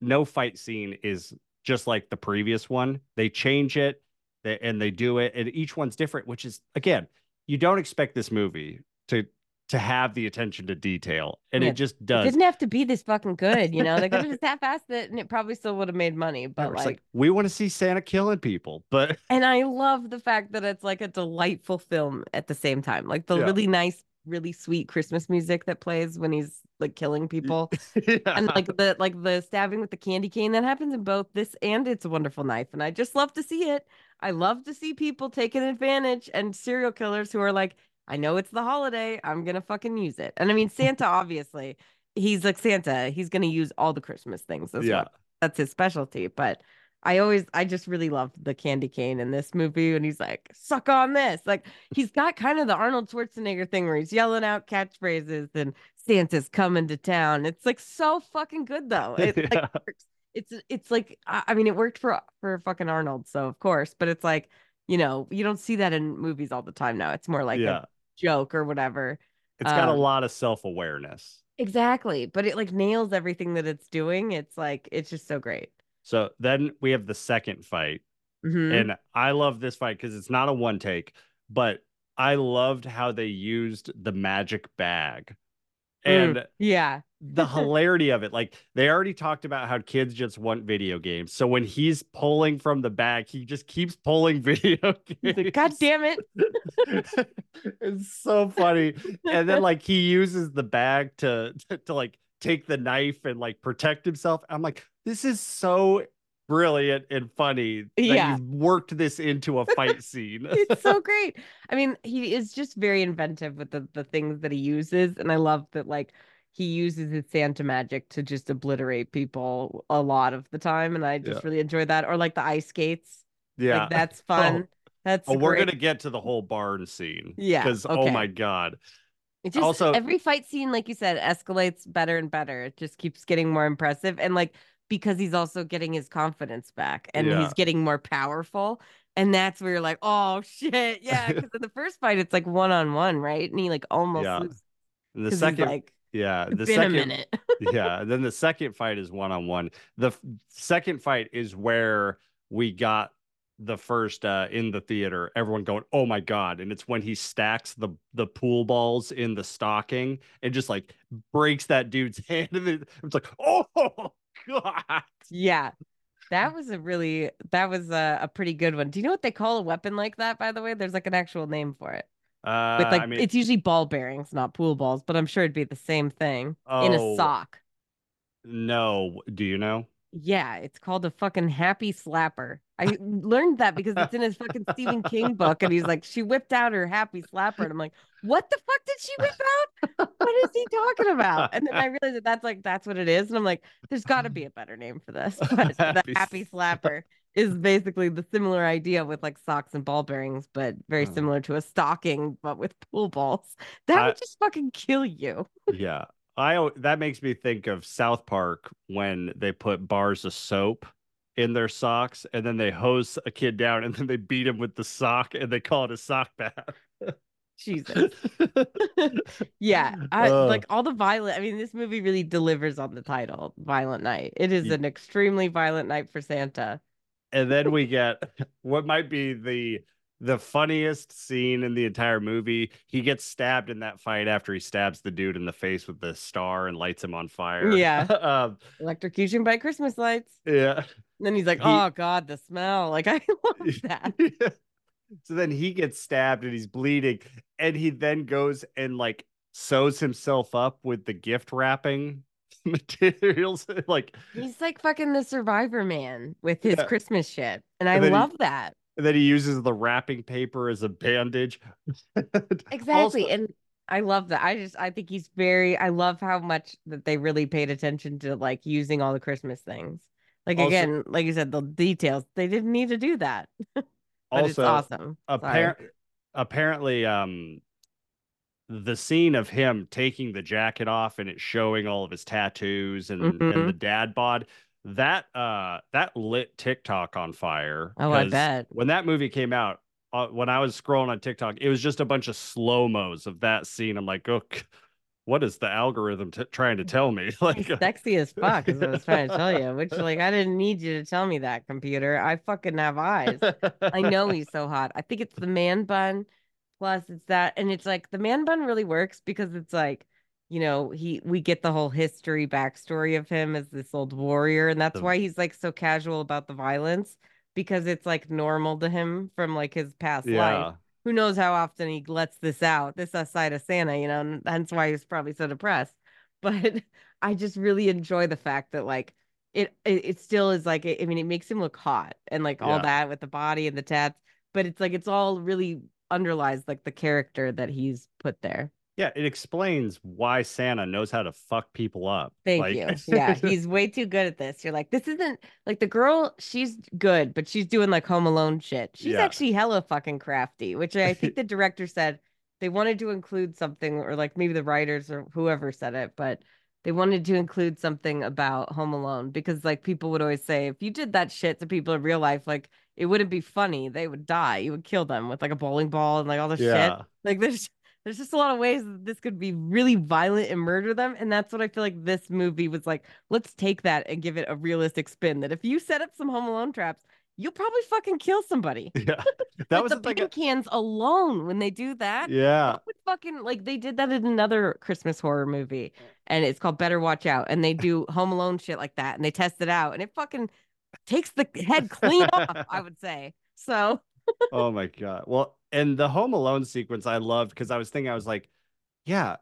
no fight scene is just like the previous one. They change it they, and they do it, and each one's different, which is again, you don't expect this movie to to have the attention to detail, and Yeah, it just It does. didn't have to be this fucking good, you know. They could have just half-assed it, and it probably still would have made money. But it's like, we want to see Santa killing people, but and I love the fact that it's like a delightful film at the same time. Like the Yeah. really nice, really sweet Christmas music that plays when he's like killing people. and like the like the stabbing with the candy cane that happens in both this and it's a wonderful knife and i just love to see it. I love to see people taking advantage and serial killers who are like i know it's the holiday. I'm gonna fucking use it. And i mean santa obviously he's like santa. He's gonna use all the christmas things that's yeah, what that's his specialty. But i always i just really love the candy cane in this movie and he's like suck on this like he's got kind of the arnold schwarzenegger thing where he's yelling out catchphrases and santa's coming to town it's like so fucking good though it like Yeah. works. it's it's like i I mean it worked for for fucking arnold so of course but it's like you know you don't see that in movies all the time now it's more like yeah. a joke or whatever It's got a um, lot of self awareness. exactly but it like nails everything that it's doing it's like it's just so great So then we have the second fight, Mhm. and I love this fight because it's not a one take, but I loved how they used the magic bag. Mm. And yeah the hilarity of it. Like they already talked about how kids just want video games. So when he's pulling from the bag, he just keeps pulling video games. Like, god damn it it's so funny. And then like he uses the bag to, to to like take the knife and like protect himself. I'm like, this is so brilliant and funny that Yeah. you've worked this into a fight scene. it's so great. I mean, he is just very inventive with the the things that he uses, and I love that like he uses his Santa magic to just obliterate people a lot of the time, and I just Yeah. really enjoy that. Or like the ice skates, yeah. like that's oh, fun. That's Oh, we're gonna get to the whole barn scene. Yeah, Because oh my god. It just Also- every fight scene, like you said, escalates better and better. It just keeps getting more impressive. And like because he's also getting his confidence back and Yeah. he's getting more powerful. And that's where you're like, oh shit. Yeah. Because in the first fight, it's like one on one, right? And he like almost Yeah. loses And the second like, yeah, the second a minute. yeah then the second fight is one-on-one the f- second fight is where we got the first uh in the theater everyone going oh my god and it's when he stacks the the pool balls in the stocking and just like breaks that dude's hand and it's like oh god yeah. That was a really that was a, a pretty good one. Do you know what they call a weapon like that, by the way? There's like an actual name for it. uh With like i mean it's usually ball bearings, not pool balls, but I'm sure it'd be the same thing in a Oh. sock. no do you know Yeah, it's called a fucking happy slapper. I learned that because it's in his fucking Stephen King book, and he's like, she whipped out her happy slapper, and I'm like, what the fuck did she whip out? What is he talking about? And then I realized that that's like that's what it is, and I'm like, there's got to be a better name for this. But the Happy happy slapper is basically the similar idea with like socks and ball bearings, but very Oh. similar to a stocking, but with pool balls. That I- would just fucking kill you. yeah i that makes me think of south park when they put bars of soap in their socks and then they hose a kid down and then they beat him with the sock and they call it a sock bath Jesus. Yeah, I, Oh. like all the violent. I mean, this movie really delivers on the title, "Violent Night." It is Ye- an extremely violent night for Santa. and then we get what might be the the funniest scene in the entire movie he gets stabbed in that fight after he stabs the dude in the face with the star and lights him on fire Yeah. um, Electrocution by Christmas lights. yeah And then he's like, He- "Oh God, the smell!" Like I love that. so then he gets stabbed and he's bleeding and he then goes and like sews himself up with the gift wrapping materials like He's like fucking the Survivor Man with his Yeah. Christmas shit, and I And he- love that and then he uses the wrapping paper as a bandage exactly. Also- and I love that. I just I think he's very. I love how much that they really paid attention to like using all the Christmas things. Like Also- again, like you said, the details. They didn't need to do that, but it's also awesome. Sorry. appar- apparently um the scene of him taking the jacket off and it showing all of his tattoos and, and Mhm. the dad bod that uh that lit TikTok on fire. Oh, I bet. When that movie came out, uh, when I was scrolling on TikTok, it was just a bunch of slow mos of that scene. I'm like, oh, what is the algorithm t- trying to tell me? like, sexy as fuck is what I was trying to tell you. Which like I didn't need you to tell me that, computer. I fucking have eyes. I know he's so hot. I think it's the man bun plus it's that and it's like the man bun really works because it's like you know he we get the whole history backstory of him as this old warrior and that's The- why he's like so casual about the violence because it's like normal to him from like his past life. Who knows how often he lets this out this side of santa you know and that's why he's probably so depressed. But i just really enjoy the fact that like it it, it still is like i mean it makes him look hot and like all that with the body and the tats but it's like it's all really underlies like the character that he's put there Yeah, it explains why Santa knows how to fuck people up. Thank Like- you. Yeah, he's way too good at this. You're like, this isn't like the girl, she's good, but she's doing like home alone shit. She's Yeah. actually hella fucking crafty, which I think the director said they wanted to include something, or like maybe the writers or whoever said it, but they wanted to include something about Home Alone because like people would always say, if you did that shit to people in real life, like it wouldn't be funny. They would die. You would kill them with like a bowling ball and like all this shit. Like there's there's just a lot of ways that this could be really violent and murder them. And that's what I feel like this movie was like, let's take that and give it a realistic spin. That if you set up some home alone traps, you'll probably fucking kill somebody. Yeah. That Like was the thing. paint cans alone when they do that. Yeah. fucking like they did that in another Christmas horror movie, and it's called Better Watch Out. And they do Home Alone shit like that, and they test it out, and it fucking takes the head clean off. I would say so. oh my god. Well, and the Home Alone sequence I loved because I was thinking I was like, yeah,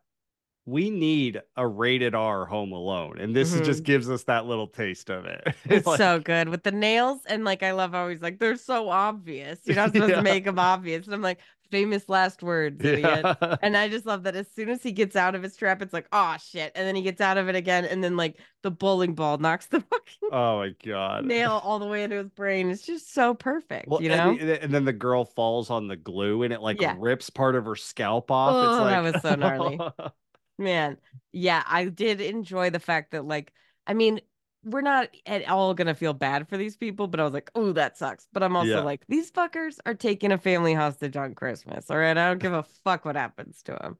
we need a rated R Home Alone, and this is just gives us that little taste of it. Mm-hmm. It's Like, so good with the nails, and like I love how he's like, they're so obvious. You're not supposed Yeah. to make them obvious. And I'm like, famous last words, yeah. And I just love that as soon as he gets out of his trap, it's like, oh shit. And then he gets out of it again, and then like the bowling ball knocks the fucking oh my god. nail all the way into his brain. It's just so perfect, Well, you know? and, the- and then the girl falls on the glue and it like Yeah. rips part of her scalp off. Oh, it's like that was so gnarly. Man, yeah, I did enjoy the fact that, like, I mean, we're not at all gonna feel bad for these people, but I was like, oh, that sucks. But I'm also Yeah. like, these fuckers are taking a family hostage on Christmas. All right, I don't give a fuck what happens to them.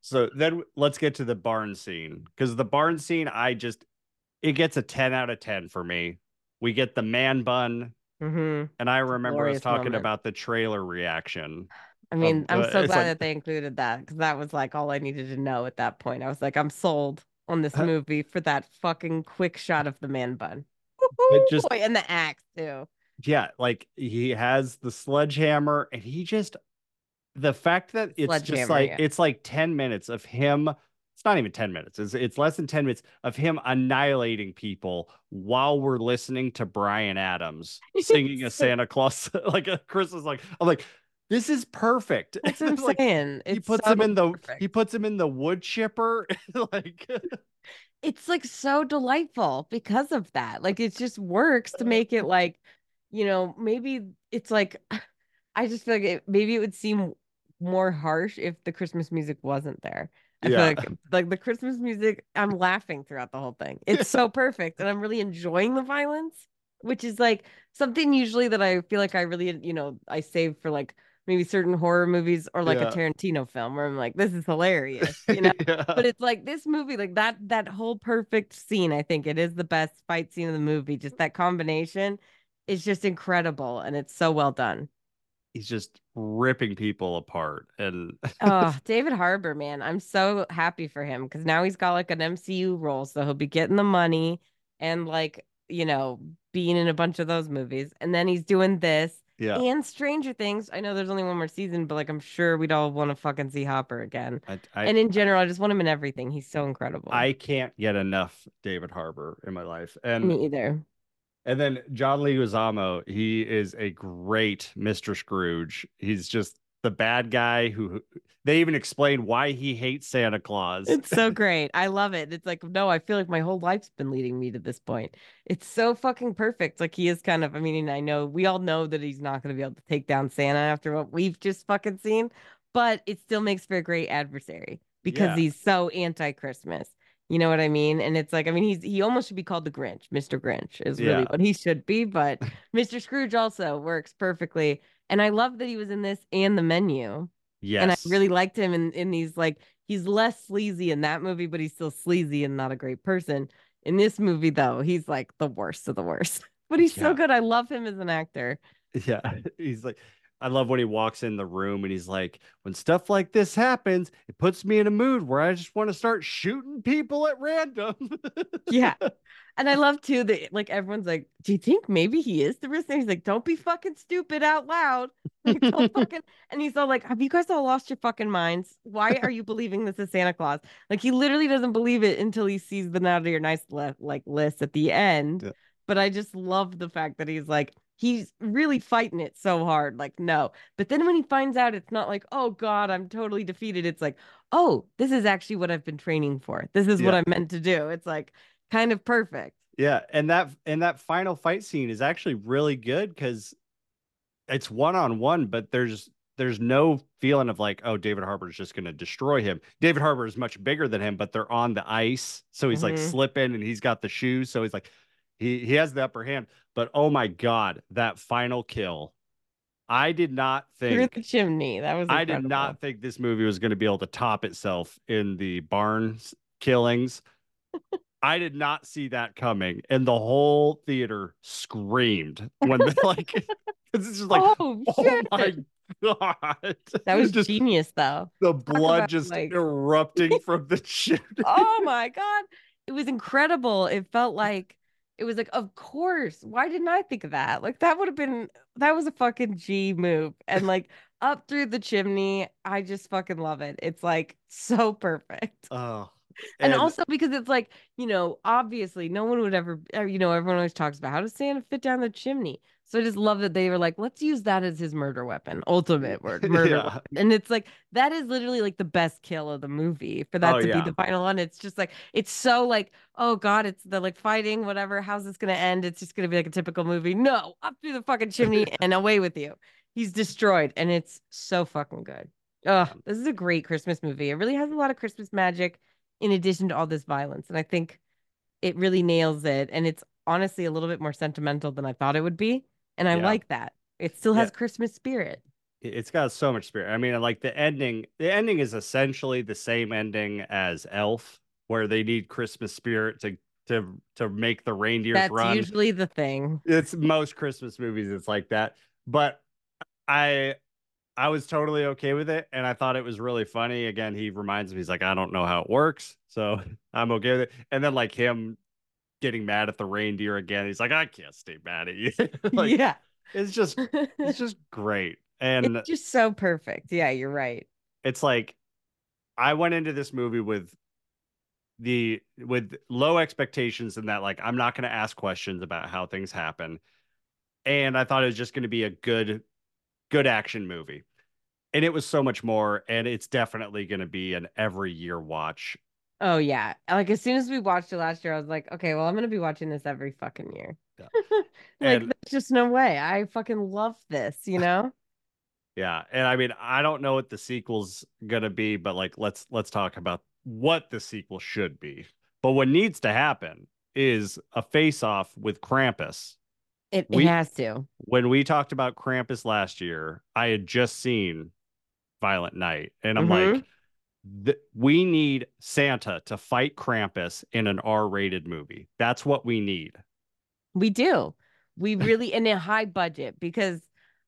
So then let's get to the barn scene because the barn scene, I just it gets a 10 out of 10 for me. We get the man bun, hmm and I remember us talking moment. about the trailer reaction. I mean, I'm so glad like- that they included that because that was like all I needed to know at that point. I was like, I'm sold on this movie for that fucking quick shot of the man bun. It just- Boy, and the axe too. Yeah, like he has the sledgehammer, and he just the fact that it's just like yeah. it's like 10 minutes of him. It's not even 10 minutes. It's it's less than 10 minutes of him annihilating people while we're listening to Bryan Adams singing a Santa Claus like a Christmas like I'm like this is perfect. That's what I'm Like, saying. he It's puts so him in the he puts him in the wood chipper like it's like so delightful because of that. Like it just works to make it like, you know, maybe it's like I just feel like it, maybe it would seem more harsh if the Christmas music wasn't there. I Yeah. feel like like the Christmas music, I'm laughing throughout the whole thing. It's so perfect, and I'm really enjoying the violence, which is like something usually that I feel like I really, you know, I save for like maybe certain horror movies or like Yeah. a Tarantino film where I'm like, this is hilarious, you know Yeah. but it's like this movie like that that whole perfect scene i think it is the best fight scene of the movie just that combination is just incredible and it's so well done he's just ripping people apart and oh david harbour man i'm so happy for him because now he's got like an mcu role so he'll be getting the money and like you know being in a bunch of those movies and then he's doing this yeah. and stranger things i know there's only one more season but like i'm sure we'd all want to fucking see hopper again I, I, and in general i just want him in everything he's so incredible I can't get enough David Harbour in my life. And me either and then John Leguizamo, he is a great Mr. Scrooge. He's just the bad guy who they even explain why he hates Santa Claus. It's so great. I love it. It's like, no, I feel like my whole life's been leading me to this point. It's so fucking perfect. Like he is kind of, I mean, I know we all know that he's not going to be able to take down Santa after what we've just fucking seen, but it still makes for a great adversary because Yeah. he's so anti-Christmas. You know what I mean? And it's like, I mean, he's he almost should be called the Grinch. Mr. Grinch is really Yeah. what he should be, but Mr. Scrooge also works perfectly. And I love that he was in this and the menu. Yes. And I really liked him in, in these like he's less sleazy in that movie, but he's still sleazy and not a great person. In this movie, though, he's like the worst of the worst. But he's so good. I love him as an actor. Yeah. He's like, I love when he walks in the room and he's like, when stuff like this happens, it puts me in a mood where I just want to start shooting people at random. Yeah. And I love too that like everyone's like, Do you think maybe he is the risk? And he's like, Don't be fucking stupid out loud. Like, don't fucking and he's all like, Have you guys all lost your fucking minds? Why are you believing this is Santa Claus? Like he literally doesn't believe it until he sees the naughty or nice le- like list at the end. Yeah. But I just love the fact that he's like, he's really fighting it so hard. Like, no. But then when he finds out it's not like, oh God, I'm totally defeated. It's like, oh, this is actually what I've been training for. This is what I'm meant to do. It's like kind of perfect. Yeah, and that and that final fight scene is actually really good because it's one on one, but there's there's no feeling of like, oh, David Harbour's just gonna destroy him. David Harbour is much bigger than him, but they're on the ice, so he's like Mhm. slipping, and he's got the shoes, so he's like, he he has the upper hand. But oh my god, that final kill, I did not think Through the chimney. That was I did not think this movie was going to be able to top itself in the barn killings. I did not see that coming, and the whole theater screamed when they like. It's just like, oh, oh my god, That was just genius though. the blood about, just like- erupting from the chimney. oh my god it was incredible it felt like it was like of course why didn't i think of that? Like that would have been that was a fucking g move and like up through the chimney i just fucking love it. It's like so perfect. Oh, and, also because it's like you know obviously no one would ever uh, you know everyone always talks about how does santa fit down the chimney so i just love that they were like let's use that as his murder weapon ultimate word murder Yeah. weapon. and it's like that is literally like the best kill of the movie for that Oh, to yeah. be the final one it's just like it's so like oh god it's the like fighting whatever how's this gonna end it's just gonna be like a typical movie no up through the fucking chimney and away with you he's destroyed and it's so fucking good oh this is a great christmas movie it really has a lot of christmas magic in addition to all this violence. And I think it really nails it. And it's honestly a little bit more sentimental than I thought it would be. And I Yeah. like that. It still has Yeah. Christmas spirit. It- it's got so much spirit. I mean, like the ending, the ending is essentially the same ending as Elf, where they need Christmas spirit to to to make the reindeers run. That's run. usually the thing. It's most Christmas movies, it's like that. But I I was totally okay with it, and I thought it was really funny. Again, he reminds me, he's like, I don't know how it works, so I'm okay with it. And then like him getting mad at the reindeer again, he's like, I can't stay mad at you. like yeah. it's just it's just great. And it's just so perfect. Yeah, you're right. it's like I went into this movie with the with low expectations and that like I'm not going to ask questions about how things happen. And I thought it was just going to be a good good action movie. And it was so much more and it's definitely going to be an every year watch. Oh yeah. Like as soon as we watched it last year, I was like, okay, well, I'm gonna be watching this every fucking year. Yeah. like And- there's just no way. I fucking love this, you know? Yeah. And I mean, I don't know what the sequel's going to be, but like let's let's talk about what the sequel should be. But what needs to happen is a face off with Krampus. It, We- it has to. when we talked about Krampus last year, I had just seen Violent Night, and I'm Mhm. like, th- we need Santa to fight Krampus in an R-rated movie. That's what we need. We do. We really in a high budget because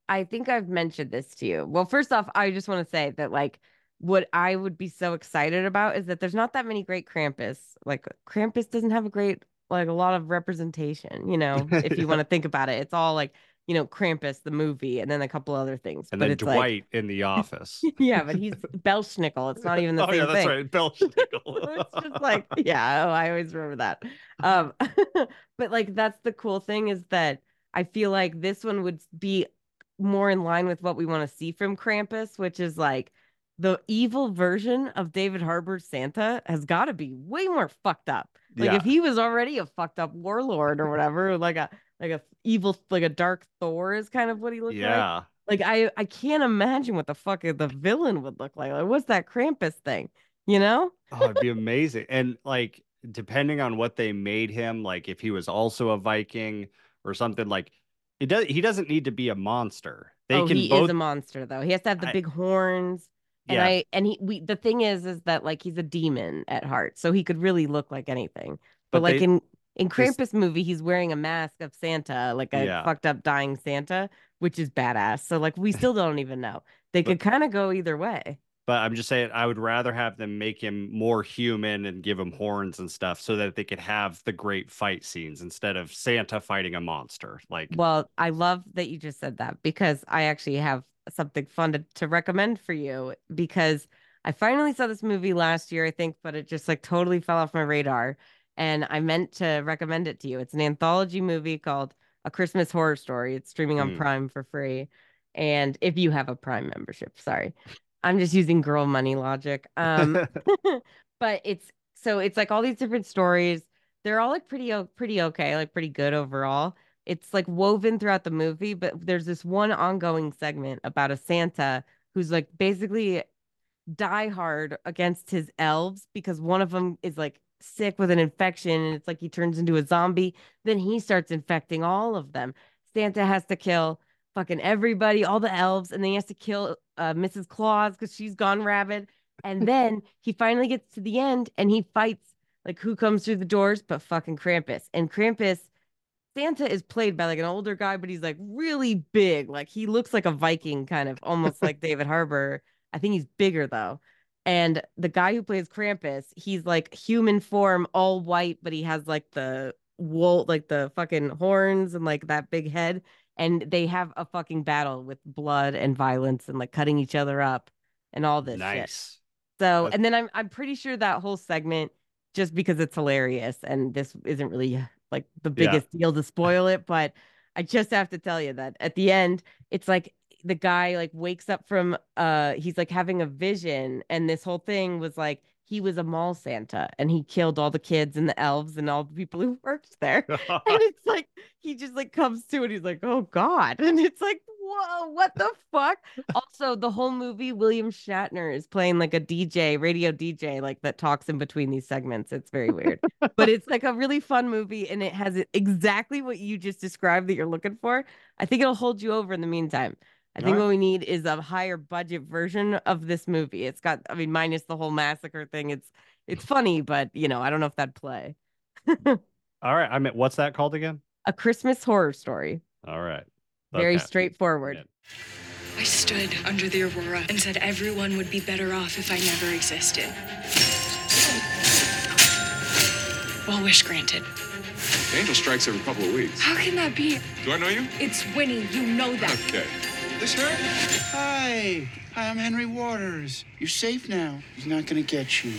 I think I've mentioned this to you. Well, first off, I just want to say that like what I would be so excited about is that there's not that many great Krampus. Like Krampus doesn't have a great like a lot of representation, you know, if you want to think about it. It's all like, you know, Krampus the movie and then a couple other things. And but then Dwight like in The Office. yeah, but he's Belsnickel. It's not even the oh same yeah, that's thing. right, Belsnickel. it's just like yeah oh, i always remember that um but like that's the cool thing is that i feel like this one would be more in line with what we want to see from krampus which is like the evil version of david harbour's santa has got to be way more fucked up like Yeah. if he was already a fucked up warlord or whatever like a like a evil like a dark thor is kind of what he looked like yeah. like I I can't imagine what the fuck the villain would look like. Like what's that Krampus thing? You know? Oh, it'd be amazing. And like depending on what they made him, like if he was also a Viking or something, like it does. He doesn't need to be a monster. They oh, can he both. is a monster though. He has to have the I- big horns. And yeah, I and he we the thing is is that like he's a demon at heart, so he could really look like anything. But, But like they- in in Krampus movie, he's wearing a mask of Santa, like a Yeah. fucked up dying Santa, which is badass. So like we still don't even know. They But- could kind of go either way. but I'm just saying, I would rather have them make him more human and give him horns and stuff, so that they could have the great fight scenes instead of Santa fighting a monster. Like, Well, I love that you just said that because I actually have something fun to, to recommend for you because I finally saw this movie last year, I think, but it just like totally fell off my radar. And I meant to recommend it to you. It's an anthology movie called A Christmas Horror Story. It's streaming on Mm. Prime for free. And if you have a Prime membership, sorry. I'm just using girl money logic. Um but it's so it's like all these different stories. They're all like pretty pretty okay, like pretty good overall. It's like woven throughout the movie, but there's this one ongoing segment about a Santa who's like basically die hard against his elves because one of them is like sick with an infection and it's like he turns into a zombie. Then he starts infecting all of them. Santa has to kill fucking everybody, all the elves, and then he has to kill uh, Mrs. Claus because she's gone rabid. And then he finally gets to the end and he fights like who comes through the doors but fucking Krampus. And Krampus, Santa is played by like an older guy, but he's like really big. Like he looks like a Viking, kind of almost like David Harbour. I think he's bigger though. And the guy who plays Krampus, he's like human form, all white, but he has like the wool, like the fucking horns and like that big head. And they have a fucking battle with blood and violence and like cutting each other up and all this shit. nice. So, That's- and then I'm I'm pretty sure that whole segment, just because it's hilarious, and this isn't really like the Yeah. biggest deal to spoil it, but I just have to tell you that at the end, it's like the guy like wakes up from uh he's like having a vision, and this whole thing was like he was a mall Santa and he killed all the kids and the elves and all the people who worked there. and it's like he just like comes to and He's like, "Oh God!" And it's like, "Whoa, what the fuck?" also, the whole movie, William Shatner is playing like a DJ, radio DJ, like that talks in between these segments. It's very weird, but it's like a really fun movie, and it has exactly what you just described that you're looking for. I think it'll hold you over in the meantime. I think Alright. what we need is a higher budget version of this movie. It's got, I mean, minus the whole massacre thing. It's it's funny, but you know, I don't know if that'd play. All right. I mean, what's that called again? a Christmas horror story. All right. Very straightforward. Yeah. I stood under the aurora and said everyone would be better off if I never existed. Well, wish granted. Angel strikes every couple of weeks. How can that be? Do I know you? It's Winnie. You know that. Okay. This her? Hi. Hi, I'm Henry Waters. You're safe now. He's not gonna get you.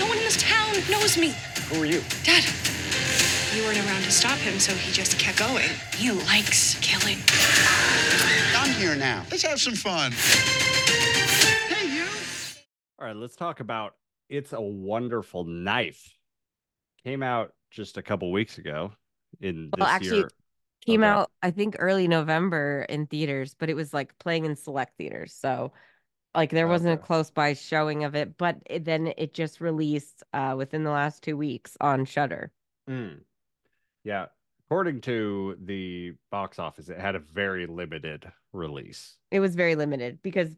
No one in this town knows me. Who are you? Dad. You weren't around to stop him, so he just kept going. He likes killing. I'm here now. Let's have some fun. Hey, you. All right, let's talk about It's a Wonderful Knife. Came out just a couple weeks ago in this Well, actually, year. Came Okay. out, I think, early November in theaters, but it was like playing in select theaters. So, like, there wasn't a close by showing of it, but it, then it just released uh, within the last two weeks on Shudder. Mm. Yeah. According to the box office, it had a very limited release. It was very limited because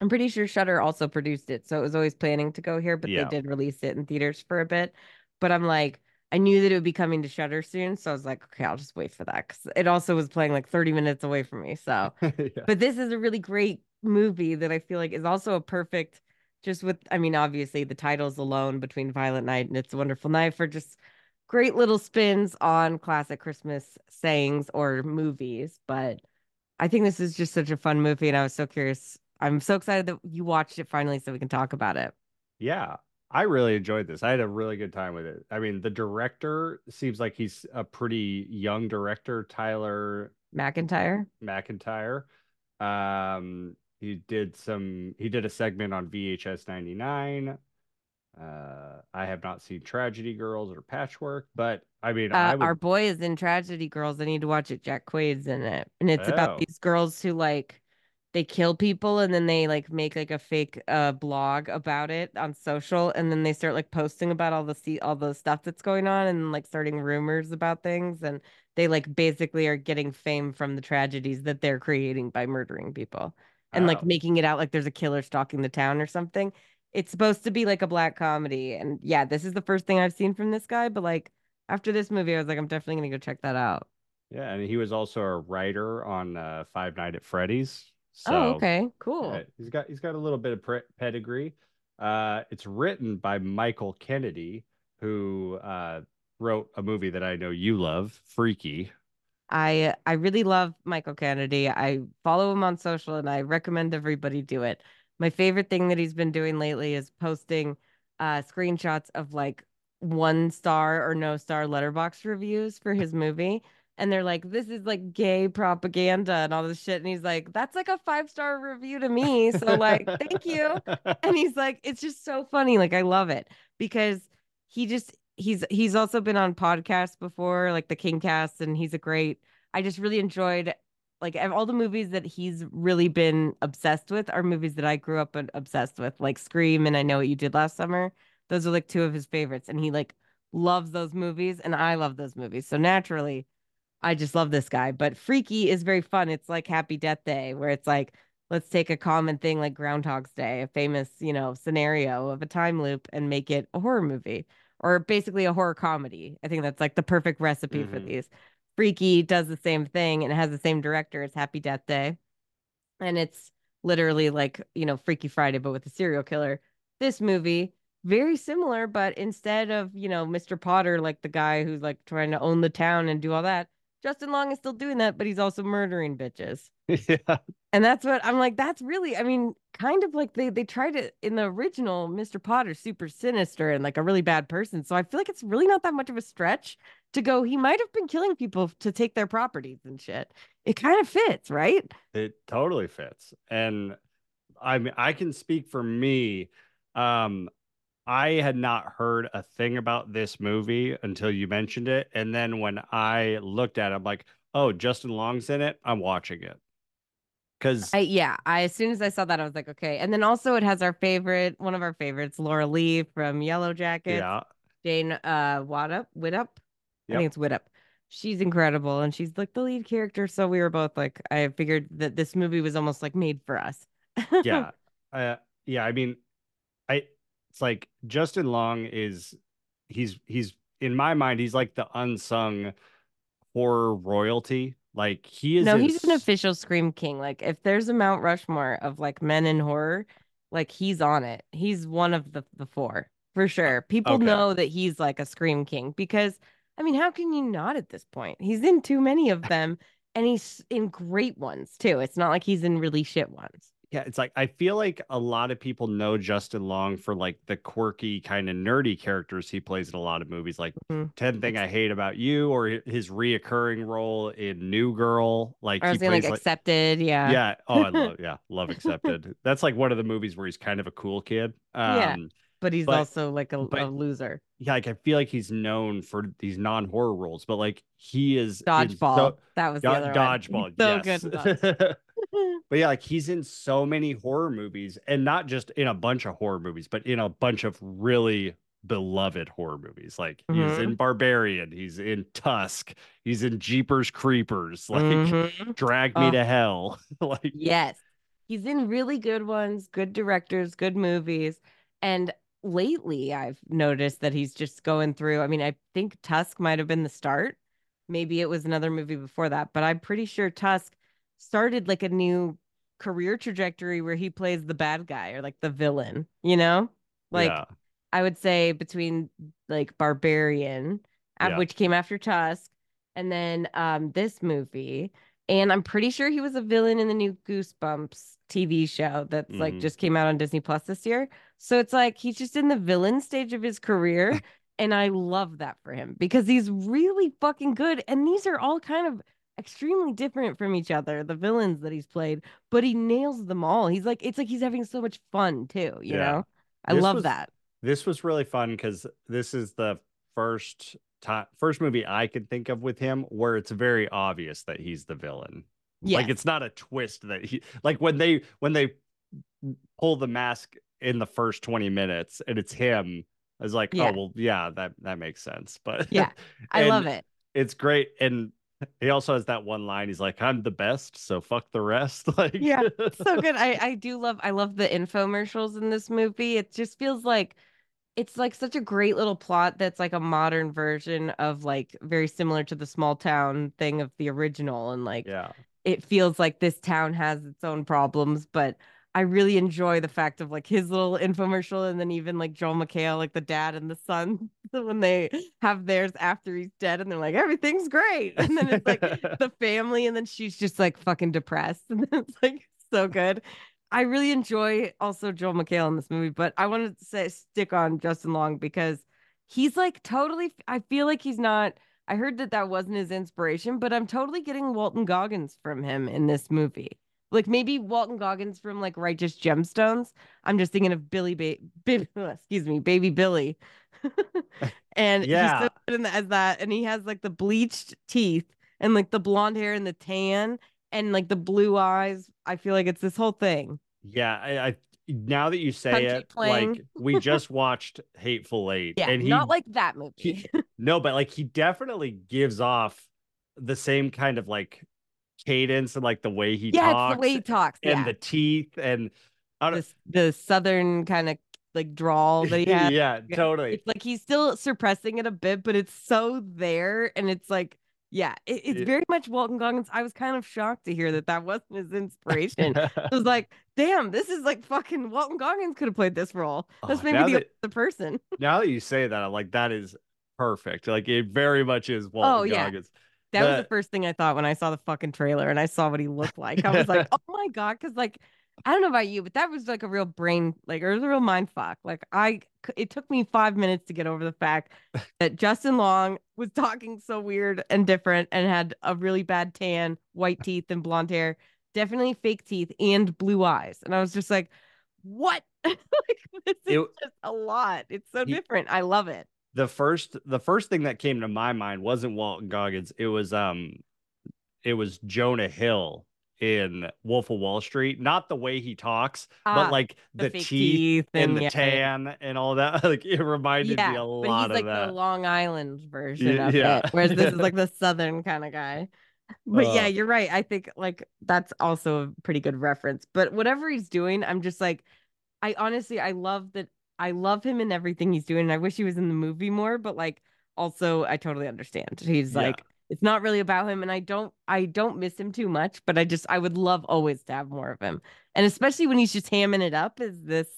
I'm pretty sure Shudder also produced it. So it was always planning to go here, but Yeah. they did release it in theaters for a bit. But I'm like, I knew that it would be coming to Shudder soon. So I was like, okay, I'll just wait for that. Cause it also was playing like 30 minutes away from me. So, yeah. but this is a really great movie that I feel like is also a perfect, just with, I mean, obviously the titles alone between Violent Night and It's a Wonderful Night are just great little spins on classic Christmas sayings or movies. But I think this is just such a fun movie, and I was so curious. I'm so excited that you watched it finally, so we can talk about it. Yeah, I really enjoyed this. I had a really good time with it. I mean, the director seems like he's a pretty young director, Tyler MacIntyre. MacIntyre. Um, he did some. He did a segment on VHS 99. Uh, I have not seen Tragedy Girls or Patchwork, but I mean, I Uh, would. our boy is in Tragedy Girls. I need to watch it. Jack Quaid's in it, and it's Oh. about these girls who like they kill people and then they like make like a fake uh blog about it on social and then they start like posting about all the see all the stuff that's going on and like starting rumors about things and they like basically are getting fame from the tragedies that they're creating by murdering people and like making it out like there's a killer stalking the town or something. It's supposed to be like a black comedy and yeah, this is the first thing I've seen from this guy, but like after this movie I was like I'm definitely to go check that out. Yeah, and he was also a writer on uh, Five Night at Freddy's. So oh, okay. Cool. he's got he's got a little bit of pre- pedigree. Uh, it's written by Michael Kennedy, who uh, wrote a movie that I know you love, Freaky. I I really love Michael Kennedy. I follow him on social and I recommend everybody do it. My favorite thing that he's been doing lately is posting uh screenshots of like one star or no star Letterboxd reviews for his movie. And they're like, this is like gay propaganda and all this shit. And he's like, that's like a five star review to me. So, like, thank you. And he's like, it's just so funny. Like, I love it because he just he's he's also been on podcasts before, like the Kingcast, and he's a great. I just really enjoyed like all the movies that he's really been obsessed with are movies that I grew up and obsessed with, like Scream and I Know What You Did Last Summer. Those are like two of his favorites, and he like loves those movies, and I love those movies. So naturally, I just love this guy. But Freaky is very fun. It's like Happy Death Day, where it's like, let's take a common thing like Groundhog's Day, a famous, you know, scenario of a time loop and make it a horror movie or basically a horror comedy. I think that's like the perfect recipe for Mhm. these. Freaky does the same thing and has the same director as Happy Death Day. And it's literally like, you know, Freaky Friday, but with a serial killer. This movie, very similar, but instead of, you know, Mr. Potter, like the guy who's like trying to own the town and do all that, Justin Long is still doing that, but he's also murdering bitches. yeah, And that's what I'm like, that's really, I mean, kind of like they they tried it in the original Mr. Potter, super sinister and like a really bad person. So I feel like it's really not that much of a stretch to go, he might have been killing people to take their properties and shit. It kind of fits, right? it totally fits. And I mean, I can speak for me. Um, I had not heard a thing about this movie until you mentioned it, and then when I looked at it, I'm like, "Oh, Justin Long's in it. I'm watching it." Because I yeah, I as soon as I saw that, I was like, okay. And then also it has our favorite, one of our favorites, Laura Lee from Yellow Jacket. yeah, Jane uh Wadup, Widdop. I think it's Widdop. She's incredible and she's like the lead character. So we were both like, I figured that this movie was almost like made for us. yeah, uh, yeah. I mean, it's like Justin Long is he's he's in my mind he's like the unsung horror royalty. Like he is. no, in he's an official Scream King. Like if there's a Mount Rushmore of like men in horror, like he's on it. He's one of the the four for sure. People okay. know that he's like a Scream King because I mean, how can you not at this point? He's in too many of them and he's in great ones too. It's not like he's in really shit ones. Yeah, it's like I feel like a lot of people know Justin Long for like the quirky kind of nerdy characters he plays in a lot of movies, like Mhm. 10 Thing I Hate About You or his reoccurring role in New Girl. Like was he plays like like accepted, yeah. yeah. Oh, I love yeah, love accepted. That's like one of the movies where he's kind of a cool kid. Um Yeah. But he's But- also like a, a loser. yeah, like I feel like he's known for these non-horror roles, but like he is Dodgeball. so- that was Do- the other one. dodgeball. So yes. good. But yeah, like he's in so many horror movies and not just in a bunch of horror movies, but in a bunch of really beloved horror movies. Like he's Mhm. in Barbarian, he's in Tusk, he's in Jeepers Creepers, like Mhm. Drag Me Oh. to Hell. like Yes. He's in really good ones, good directors, good movies. And lately I've noticed that he's just going through. I mean, I think Tusk might have been the start. Maybe it was another movie before that, but I'm pretty sure Tusk started like a new career trajectory where he plays the bad guy or like the villain, you know? Like yeah. I would say between like Barbarian, Yeah. which came after Tusk, and then um this movie. And I'm pretty sure he was a villain in the new Goosebumps TV show that's like Mhm. just came out on Disney Plus this year. So it's like he's just in the villain stage of his career. and I love that for him because he's really fucking good. And these are all kind of extremely different from each other, the villains that he's played, but he nails them all. He's like, it's like he's having so much fun too, you Yeah. know? I This love was- that. This was really fun because this is the first time first movie I could think of with him where it's very obvious that he's the villain. Yeah. Like it's not a twist that he like when they when they pull the mask in the first 20 minutes and it's him. I was like, oh, Yeah. oh well, yeah, that that makes sense. But Yeah, I love it. It's great. And he also has that one line. He's like, I'm the best, so fuck the rest. Like Yeah, so good. I I do love I love the infomercials in this movie. It just feels like it's like such a great little plot that's like a modern version of like very similar to the small town thing of the original and like yeah. it feels like this town has its own problems, but I really enjoy the fact of like his little infomercial and then even like Joel McHale, like the dad and the son, when they have theirs after he's dead and they're like, everything's great. And then it's like the family, and then she's just like fucking depressed. And then it's like so good. I really enjoy also Joel McHale in this movie, but I wanted to say stick on Justin Long because he's like totally I feel like he's not I heard that that wasn't his inspiration, but I'm totally getting Walton Goggins from him in this movie. Like maybe Walton Goggins from like Righteous Gemstones. I'm just thinking of Billy, ba- excuse me, Baby Billy, and Yeah. he's so good in the, as that, and he has like the bleached teeth and like the blonde hair and the tan and like the blue eyes. I feel like it's this whole thing. Yeah, I, I now that you say Country it, playing. like we just watched Hateful Eight, Yeah, and he not like that movie. he- no, but like he definitely gives off the same kind of like cadence and like the way he yeah, talks it's the way he talks. and Yeah, the teeth and this the southern kind of like drawl that he has. yeah, Yeah, uh, totally. It's like he's still suppressing it a bit, but it's so there, and it's like, yeah, it, it's It- very much Walton Goggins. I was kind of shocked to hear that that wasn't his inspiration. I was like, damn, this is like fucking Walton Goggins could have played this role. That's Oh, maybe the, that- the person. now that you say that, I'm like, that is perfect. Like it very much is oh, Walton Oh, yeah. That was The- first thing I thought when I saw the fucking trailer and I saw what he looked like. I was like, oh my god, because like I don't know about you, but that was like a real brain, like it was a real mind fuck. Like I, it took me five minutes to get over the fact that Justin Long was talking so weird and different and had a really bad tan, white teeth and blonde hair, definitely fake teeth and blue eyes, and I was just like, what? like this is It- just a lot. It's so He- different. I love it. The first the first thing that came to my mind wasn't Walton Goggins. It was um it was Jonah Hill in Wolf of Wall Street. Not the way he talks, Ah, but like the the, teeth, teeth and and the yeah, yeah. tan and all that. Like it reminded me a lot but he's like of that. the Long Island version of yeah. it, whereas this is like the southern kind of guy. But yeah, Uh. you're right. I think like that's also a pretty good reference. But whatever he's doing, I'm just like, I honestly, I love that. I love him and everything he's doing. And I wish he was in the movie more, but like, also, I totally understand. He's Yeah. like, it's not really about him, and I don't, I don't miss him too much. But I just, I would love always to have more of him, and especially when he's just hamming it up as this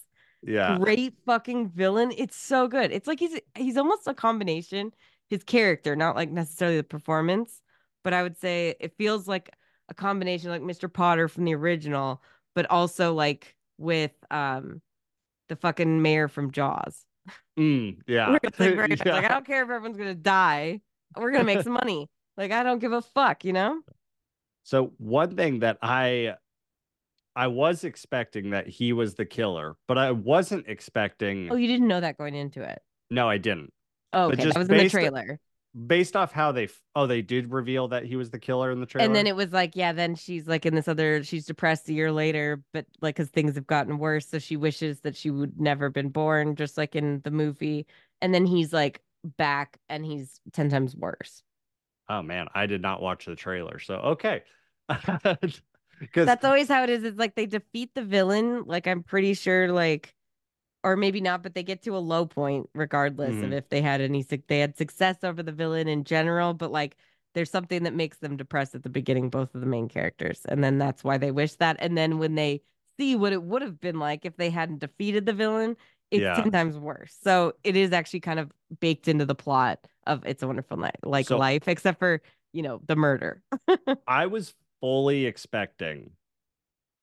yeah. great fucking villain. It's so good. It's like he's he's almost a combination. His character, not like necessarily the performance, but I would say it feels like a combination like Mr. Potter from the original, but also like with um the fucking mayor from Jaws. Mm, yeah. Like, much like I don't care if everyone's gonna die. We're gonna make some money. Like I don't give a fuck, you know? So one thing that I I was expecting that he was the killer, but I wasn't expecting Oh, you didn't know that going into it. No, I didn't. Oh, But okay. just That was in the trailer. Based off how they oh they did reveal that he was the killer in the trailer. And then it was like, yeah, then she's like in this other, she's depressed a year later, but like, cause things have gotten worse. So she wishes that she would never been born, just like in the movie. And then he's like back and he's 10 times worse. Oh man, I did not watch the trailer. So okay. Because That's always how it is. It's like they defeat the villain. Like, I'm pretty sure, like, or maybe not, but they get to a low point regardless of Mhm. if they had any, they had success over the villain in general, but like, there's something that makes them depressed at the beginning, both of the main characters. And then that's why they wish that. And then when they see what it would have been like if they hadn't defeated the villain, it's Yeah. 10 times worse. So it is actually kind of baked into the plot of It's a Wonderful Knife, like So- life, except for, you know, the murder. I was fully expecting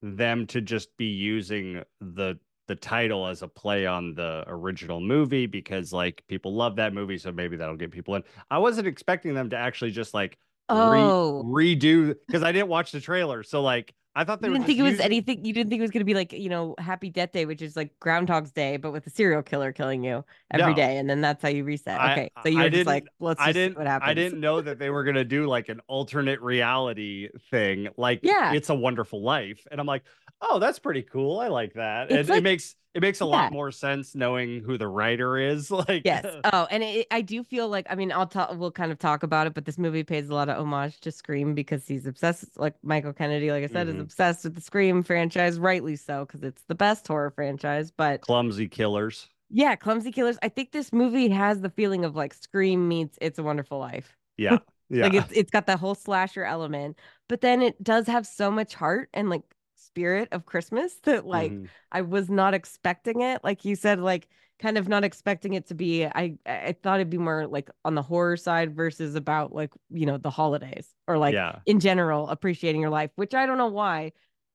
them to just be using the the title as a play on the original movie because like people love that movie, so maybe that'll get people in. I wasn't expecting them to actually just like re- Oh. redo because I didn't watch the trailer. So like I thought they You didn't think it was using- anything. You didn't think it was gonna be like you know Happy Death Day, which is like Groundhog's Day, but with a serial killer killing you every No. day, and then that's how you reset. I- Okay, so you I were just like, let's I see didn't. what happens. I didn't know that they were gonna do like an alternate reality thing, like Yeah. it's a Wonderful Life, and I'm like, oh, that's pretty cool. I like that. It's and like- it makes it makes a Yeah. lot more sense knowing who the writer is. Like, Yes. Oh, and it, I do feel like I mean I'll talk. We'll kind of talk about it, but this movie pays a lot of homage to Scream because he's obsessed. Like Michael Kennedy, like I said, Mhm. is obsessed with the Scream franchise, rightly so, because it's the best horror franchise. But clumsy killers. yeah, Clumsy Killers. I think this movie has the feeling of like Scream meets It's a Wonderful Life. Yeah, yeah. Like it's it's got that whole slasher element, but then it does have so much heart and like spirit of Christmas that like Mhm. I was not expecting it. Like you said, like kind of not expecting it to be. I I thought it'd be more like on the horror side versus about like you know the holidays or like yeah, in general appreciating your life, which I don't know why.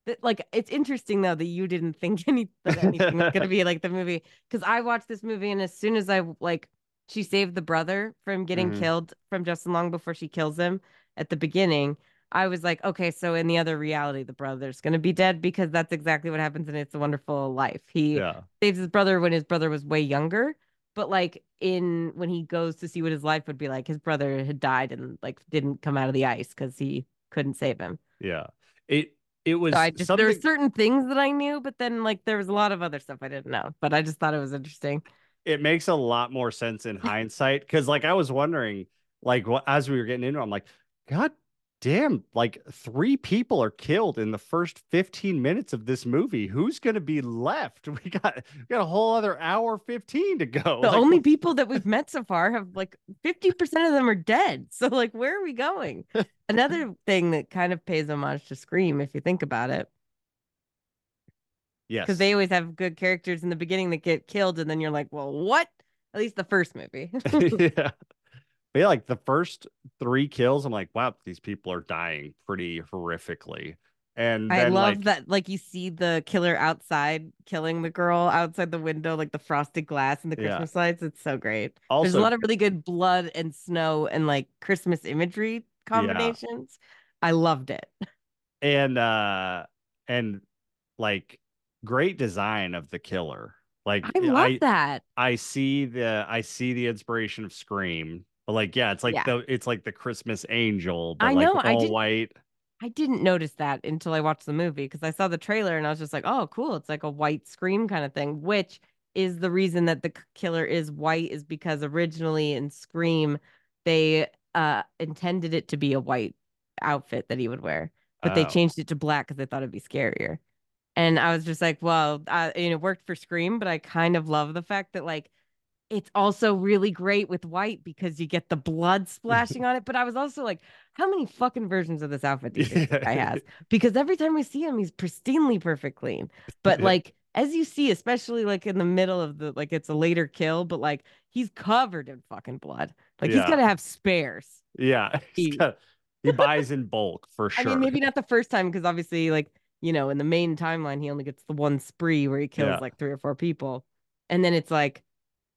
That like it's interesting though that you didn't think any that anything was gonna be like the movie because I watched this movie and as soon as I like she saved the brother from getting Mhm. killed from Justin Long before she kills him at the beginning. I was like, okay, so in the other reality, the brother's gonna be dead because that's exactly what happens in It's a Wonderful Life. He yeah, saves his brother when his brother was way younger, but like in when he goes to see what his life would be like, his brother had died and like didn't come out of the ice because he couldn't save him. yeah. It it was So I just something. there were certain things that I knew, but then like there was a lot of other stuff I didn't know. But I just thought it was interesting. it makes a lot more sense in hindsight because like i was wondering like what as we were getting into it, i'm like god damn like three people are killed in the first 15 minutes of this movie who's gonna be left we got we got a whole other hour 15 to go The Like, only people that we've met so far have like 50% of them are dead. So like where are we going? Another thing that kind of pays homage to Scream if you think about it. yes because they always have good characters in the beginning that get killed, and then you're like, well, what? At least the first movie. yeah but yeah, like the first three kills i'm like wow these people are dying pretty horrifically and I then love like that, like you see the killer outside killing the girl outside the window, like the frosted glass and the Yeah. Christmas lights. It's so great. also There's a lot of really good blood and snow and like Christmas imagery combinations. I loved it. and uh and like great design of the killer like I love that. I see the I see the inspiration of Scream, but like yeah, it's like Yeah. the it's like the Christmas angel, but I like know, I all did- white. I didn't notice that until I watched the movie because I saw the trailer and I was just like, oh, cool. It's like a white scream kind of thing, which is the reason that the killer is white is because originally in Scream, they uh intended it to be a white outfit that he would wear, but they Oh. changed it to black because they thought it'd be scarier. And I was just like, well, uh, and it worked for Scream, but I kind of love the fact that like it's also really great with white because you get the blood splashing on it. But I was also like, how many fucking versions of this outfit do you think this guy has? Because every time we see him, he's pristinely perfect clean. But like as you see, especially like in the middle of the like it's a later kill, but like he's covered in fucking blood. Like he's gotta have spares. Yeah, he buys in bulk for sure. I mean, maybe not the first time because obviously, like you know, in the main timeline, he only gets the one spree where he kills Yeah. like three or four people, and then it's like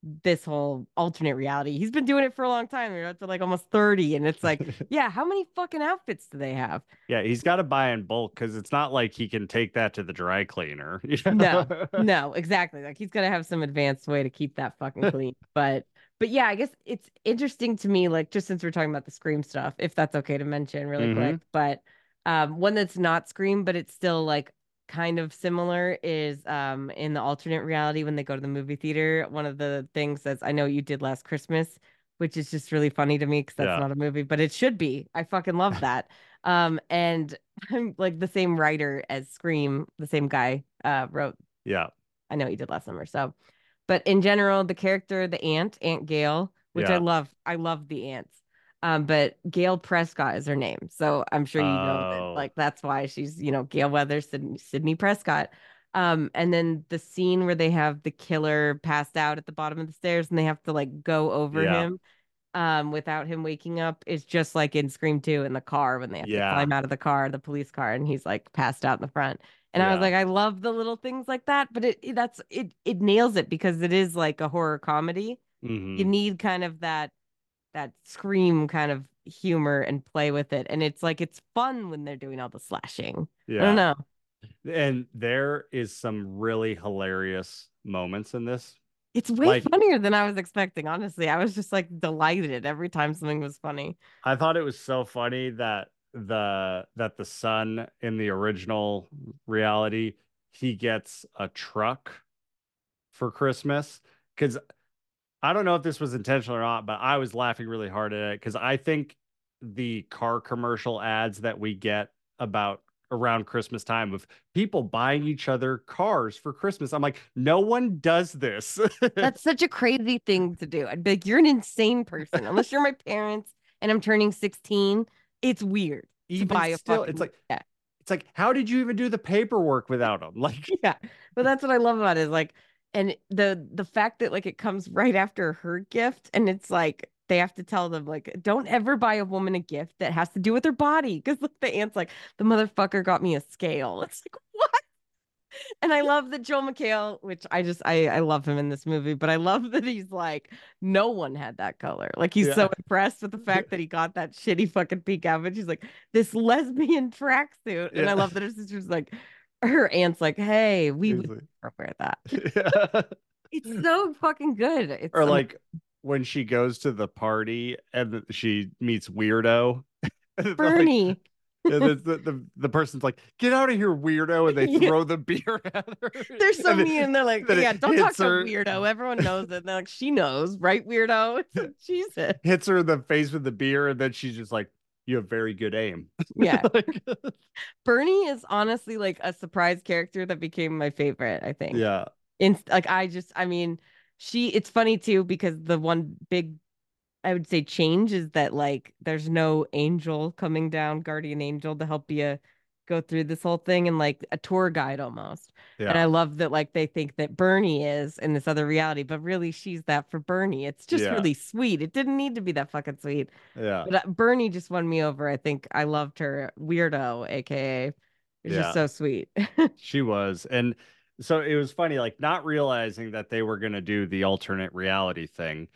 this whole alternate reality. He's been doing it for a long time. They're up to like almost thirty, and it's like, yeah, how many fucking outfits do they have? yeah, he's got to buy in bulk because it's not like he can take that to the dry cleaner. you No, know? no, exactly. Like he's gonna have some advanced way to keep that fucking clean. But but yeah, I guess it's interesting to me, like just since we're talking about the Scream stuff, if that's okay to mention really Mhm. quick. But um one that's not Scream, but it's still like kind of similar is um in the alternate reality when they go to the movie theater. One of the things says, I know you did last Christmas, which is just really funny to me because that's Yeah. not a movie, but it should be. I fucking love that. um and I'm like the same writer as Scream, the same guy uh wrote yeah, I know you did last summer. So, but in general, the character, the aunt, Aunt Gail, which I love, I love the ants. Um, but Gail Prescott is her name, so I'm sure you know Oh. that, like that's why she's you know Gale Weather, Sidney, Sidney Prescott. Um, and then the scene where they have the killer passed out at the bottom of the stairs, and they have to like go over Yeah. him, um, without him waking up is just like in Scream 2 in the car when they have Yeah. to climb out of the car, the police car, and he's like passed out in the front. And I was like, I love the little things like that, but it it- that's it it nails it because it is like a horror comedy. Mhm. You need kind of that that scream kind of humor and play with it. And it's like it's fun when they're doing all the slashing. Yeah. I don't know. And there is some really hilarious moments in this. It's way Like- funnier than I was expecting, honestly. I was just like delighted every time something was funny. I thought it was so funny that the that the son in the original reality he gets a truck for Christmas because I don't know if this was intentional or not, but I was laughing really hard at it because I think the car commercial ads that we get about around Christmas time of people buying each other cars for Christmas. I'm like, no one does this. That's such a crazy thing to do. I'd be like, you're an insane person. Unless you're my parents and I'm turning 16, it's weird to Even buy a still, fucking it's like yeah. it's like, how did you even do the paperwork without them? Like, yeah but that's what i love about it is like and the the fact that like it comes right after her gift and it's like they have to tell them like don't ever buy a woman a gift that has to do with her body because look the aunt's like the motherfucker got me a scale. It's like what? And i love that joel mchale which i just i i love him in this movie but i love that he's like no one had that color. Like he's so impressed with the fact that he got that shitty fucking pink outfit. She's like this lesbian tracksuit and i love that her sister's like her aunt's like hey we He's would never wear that. Yeah. it's so fucking good. It's or am- like when she goes to the party and she meets weirdo. Like- bernie. And the, the, the, the person's like get out of here weirdo and they Yeah. throw the beer at her. They're so And mean. They're like yeah don't talk hits to her- weirdo. Everyone knows it. And they're like she knows right weirdo? Like, jesus. Hits her in the face with the beer and then she's just like you have very good aim. Yeah. Like, bernie is honestly like a surprise character that became my favorite i think. Yeah. In like I just I mean she it's funny too because the one big I would say change is that like there's no angel coming down guardian angel to help you go through this whole thing and like a tour guide almost Yeah. and I love that like they think that Bernie is in this other reality but really she's that for Bernie it's just Yeah. really sweet it didn't need to be that fucking sweet yeah but uh, Bernie just won me over I think I loved her weirdo aka it's Yeah. just so sweet She was. And so it was funny, like not realizing that they were going to do the alternate reality thing.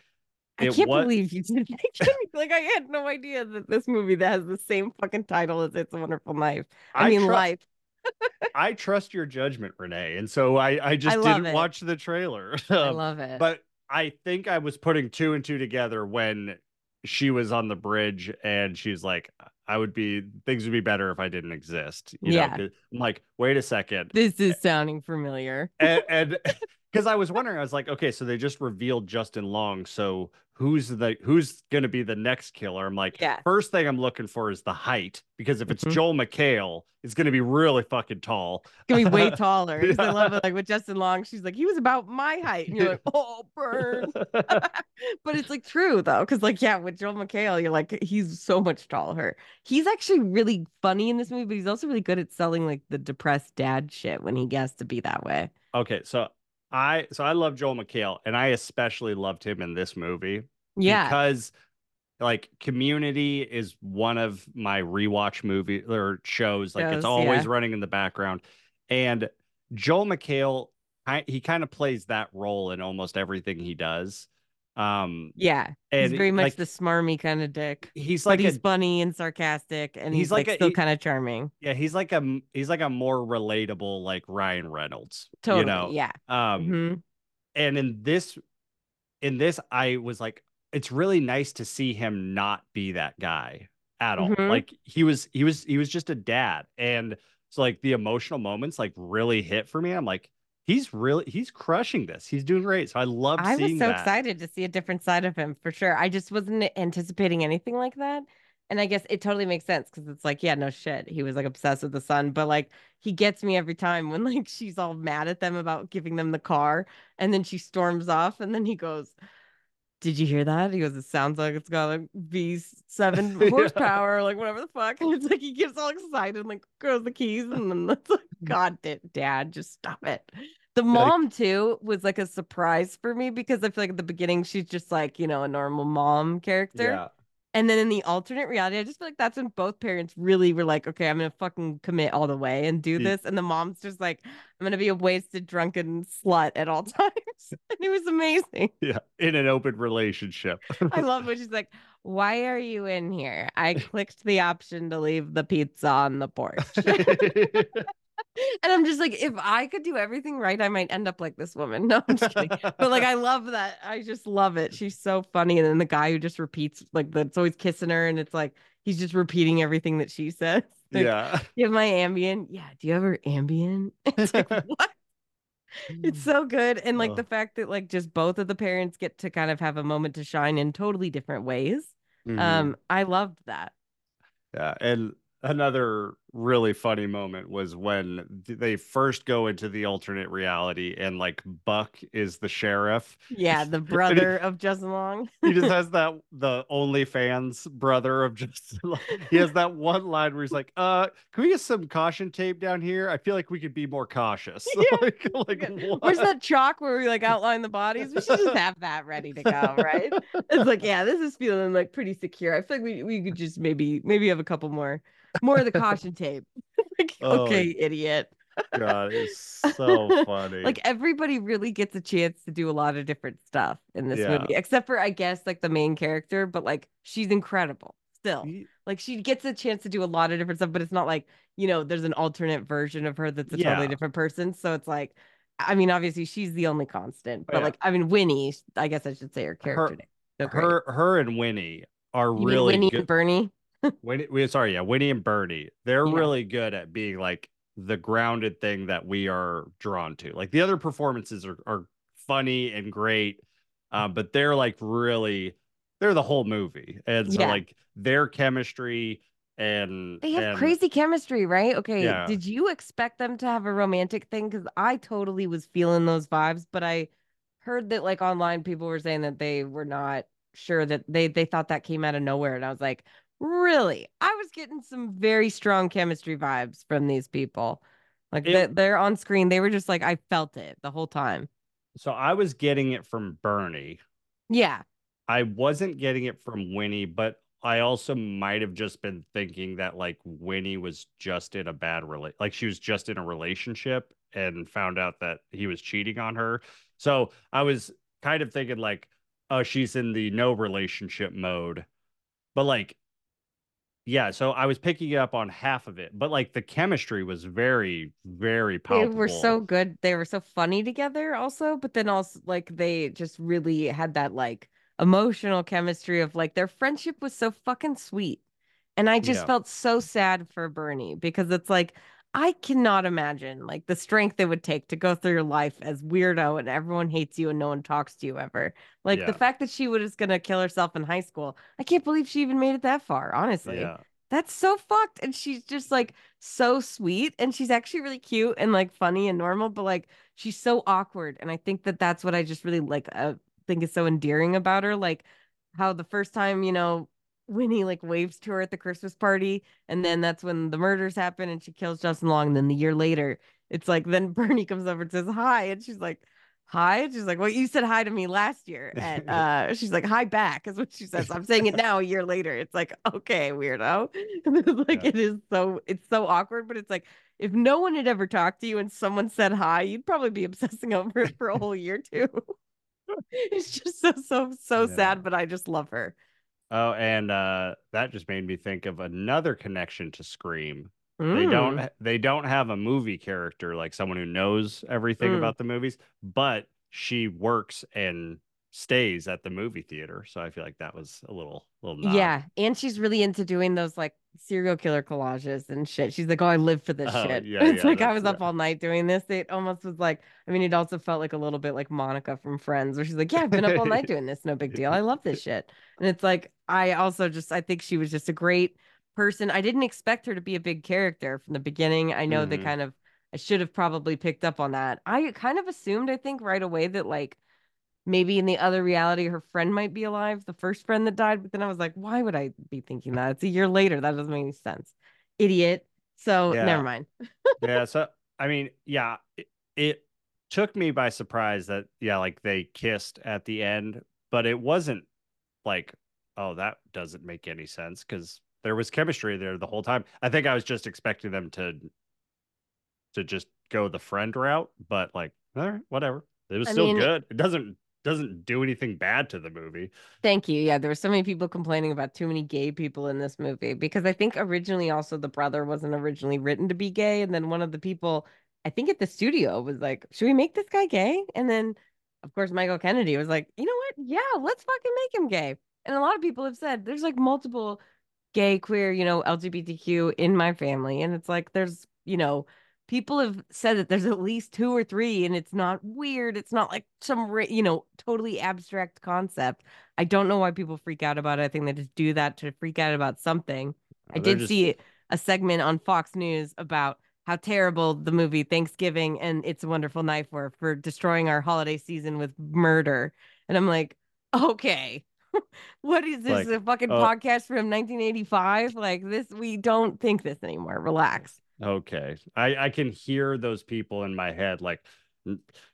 I It can't wa- believe you did that. like I had no idea that this movie that has the same fucking title as It's a Wonderful Life. I, mean, tru- life. I trust your judgment, Renee. And so I, I just love didn't it. watch the trailer. I Um, love it. but I think I was putting two and two together when she was on the bridge and she's like, I would be, things would be better if I didn't exist. You Yeah. Know? I'm like, wait a second. this is sounding familiar. and and because I was wondering, I was like, okay, so they just revealed Justin Long. So who's the who's gonna be the next killer? I'm like, Yeah. first thing I'm looking for is the height because if it's Mhm. Joel McHale, it's gonna be really fucking tall. It's gonna be way taller. 'cause I love it. Like with Justin Long, she's like, he was about my height. And you're like, oh, burn. but it's like true though, because like, yeah, with Joel McHale, you're like, he's so much taller. He's actually really funny in this movie, but he's also really good at selling like the depressed dad shit when he gets to be that way. okay, so I so I love Joel McHale, and I especially loved him in this movie. Yeah. because like community is one of my rewatch movie or shows like Shows, it's always yeah. running in the background and joel mchale I, he kind of plays that role in almost everything he does um yeah. he's very much like, the smarmy kind of dick. he's like he's funny and sarcastic, and he's, he's like, like a- still kind of charming. yeah he's like a he's like a more relatable like ryan reynolds Totally, you know yeah. um Mhm. and in this in this i was like it's really nice to see him not be that guy at all Mhm. like he was he was he was just a dad and so like the emotional moments like really hit for me i'm like he's really he's crushing this he's doing great so i love I was so that excited to see a different side of him for sure. I just wasn't anticipating anything like that. And I guess it totally makes sense because it's like, yeah, no shit. He was like obsessed with the son, but like he gets me every time when like she's all mad at them about giving them the car and then she storms off and then he goes, Did you hear that? He goes, It sounds like it's got a V7 Yeah. horsepower, like whatever the fuck. And it's like he gets all excited and like throws the keys and then it's like, mm. God, da- dad, just stop it. The mom too was like a surprise for me because I feel like at the beginning she's just like, you know, a normal mom character. yeah And then in the alternate reality, I just feel like that's when both parents really were like, okay, I'm gonna fucking commit all the way and do Ye- this. And the mom's just like, I'm gonna be a wasted, drunken slut at all times. and it was amazing. Yeah, in an open relationship. I love when she's like, "Why are you in here?" I clicked the option to leave the pizza on the porch. And I'm just like, if I could do everything right, I might end up like this woman. No, I'm just kidding. But like, I love that. I just love it. She's so funny. And then the guy who just repeats, like, that's always kissing her, and it's like he's just repeating everything that she says. Like, yeah. You have my Ambien. Yeah. Do you have her Ambien? It's like, what? It's so good. And like Oh. the fact that like just both of the parents get to kind of have a moment to shine in totally different ways. Mhm. Um, I loved that. Yeah, and another really funny moment was when they first go into the alternate reality and like Buck is the sheriff. Yeah, the brother of Justin Long. He just has that the OnlyFans brother of just he has that one line where he's like, uh, can we get some caution tape down here? I feel like we could be more cautious. like, like Where's what? that chalk where we like outline the bodies? We should just have that ready to go, right? It's like, yeah, this is feeling like pretty secure. I feel like we, we could just maybe maybe have a couple more more of the caution tape. like, Oh, okay, idiot. God, it's so funny. Like everybody really gets a chance to do a lot of different stuff in this Yeah. movie, except for I guess like the main character, but like she's incredible still. Like she gets a chance to do a lot of different stuff, but it's not like, you know, there's an alternate version of her that's a totally different person. So it's like, I mean, obviously she's the only constant, but Yeah. like, I mean, Winnie, I guess I should say her character Her- name. So her her and Winnie are You really Winnie good. and Bernie. Winnie, we, sorry, yeah, Winnie and Bernie. They're Yeah. really good at being like the grounded thing that we are drawn to. Like the other performances are, are funny and great, um, but they're like really they're the whole movie, and so Yeah. like their chemistry and They have and- crazy chemistry, right? Okay. Yeah. Did you expect them to have a romantic thing? Because I totally was feeling those vibes, but I heard that like online people were saying that they were not sure that they they thought that came out of nowhere. And I was like, really? I was getting some very strong chemistry vibes from these people. Like It- they, they're on screen. They were just like, I felt it the whole time. So I was getting it from Bernie. Yeah. I wasn't getting it from Winnie, but I also might have just been thinking that like Winnie was just in a bad rela- like she was just in a relationship and found out that he was cheating on her. So I was kind of thinking like, oh, she's in the no relationship mode. But like yeah, so I was picking up on half of it, but like the chemistry was very, very powerful. They were so good. They were so funny together also, but then also like they just really had that like emotional chemistry of like their friendship was so fucking sweet. And I just Yeah. felt so sad for Bernie because it's like I cannot imagine like the strength it would take to go through your life as weirdo and everyone hates you and no one talks to you ever. Like Yeah. the fact that she was gonna kill herself in high school. I can't believe she even made it that far, honestly. Yeah. That's so fucked. And she's just like so sweet. And she's actually really cute and like funny and normal, but like she's so awkward. And I think that that's what I just really like, uh, think is so endearing about her. Like how the first time, you know, Winnie like waves to her at the Christmas party. And then that's when the murders happen and she kills Justin Long. And then the year later, it's like, then Bernie comes over and says hi. And she's like, hi. And she's like, well, you said hi to me last year. And uh, she's like, hi back is what she says. I'm saying it now a year later. It's like, okay, weirdo. And it's like, Yeah. it is so, it's so awkward, but it's like, if no one had ever talked to you and someone said hi, you'd probably be obsessing over it for a whole year too. it's just so, so, so Yeah. sad, but I just love her. Oh, and uh that just made me think of another connection to Scream. They Mm. don't ha- they don't have a movie character like someone who knows everything Mm. about the movies, but she works and stays at the movie theater. So I feel like that was a little. Yeah, and she's really into doing those like serial killer collages and shit. She's like, "Oh, I live for this Oh, shit." yeah, it's yeah, like I was up yeah. all night doing this. It almost was like, I mean, it also felt like a little bit like Monica from Friends, where she's like, "Yeah, I've been up all night doing this. No big deal. I love this shit." And it's like, I also just, I think she was just a great person. I didn't expect her to be a big character from the beginning. I know they Mhm. kind of, I should have probably picked up on that. I kind of assumed, I think, right away that like maybe in the other reality her friend might be alive the first friend that died but then i was like why would i be thinking that it's a year later that doesn't make any sense idiot so Yeah. never mind yeah, so I mean, yeah, it, it took me by surprise that yeah, like they kissed at the end, but it wasn't like, oh, that doesn't make any sense because there was chemistry there the whole time. I think I was just expecting them to to just go the friend route, but like, all right, whatever. It was I still mean- good. It doesn't doesn't do anything bad to the movie. Thank you. Yeah, there were so many people complaining about too many gay people in this movie because I think originally also the brother wasn't originally written to be gay, and then one of the people, I think at the studio, was like, "Should we make this guy gay?" And then, of course, Michael Kennedy was like, "You know what? Yeah, let's fucking make him gay." And a lot of people have said there's like multiple gay, queer, you know, LGBTQ in my family, and it's like there's, you know, people have said that there's at least two or three and it's not weird it's not like some you know totally abstract concept. I don't know why people freak out about it i think they just do that to freak out about something. I Uh, did just- see a segment on fox news about how terrible the movie thanksgiving and it's a wonderful knife were for destroying our holiday season with murder and i'm like okay what is this Like, a fucking oh. podcast from 1985 like this we don't think this anymore relax Okay. I, I can hear those people in my head like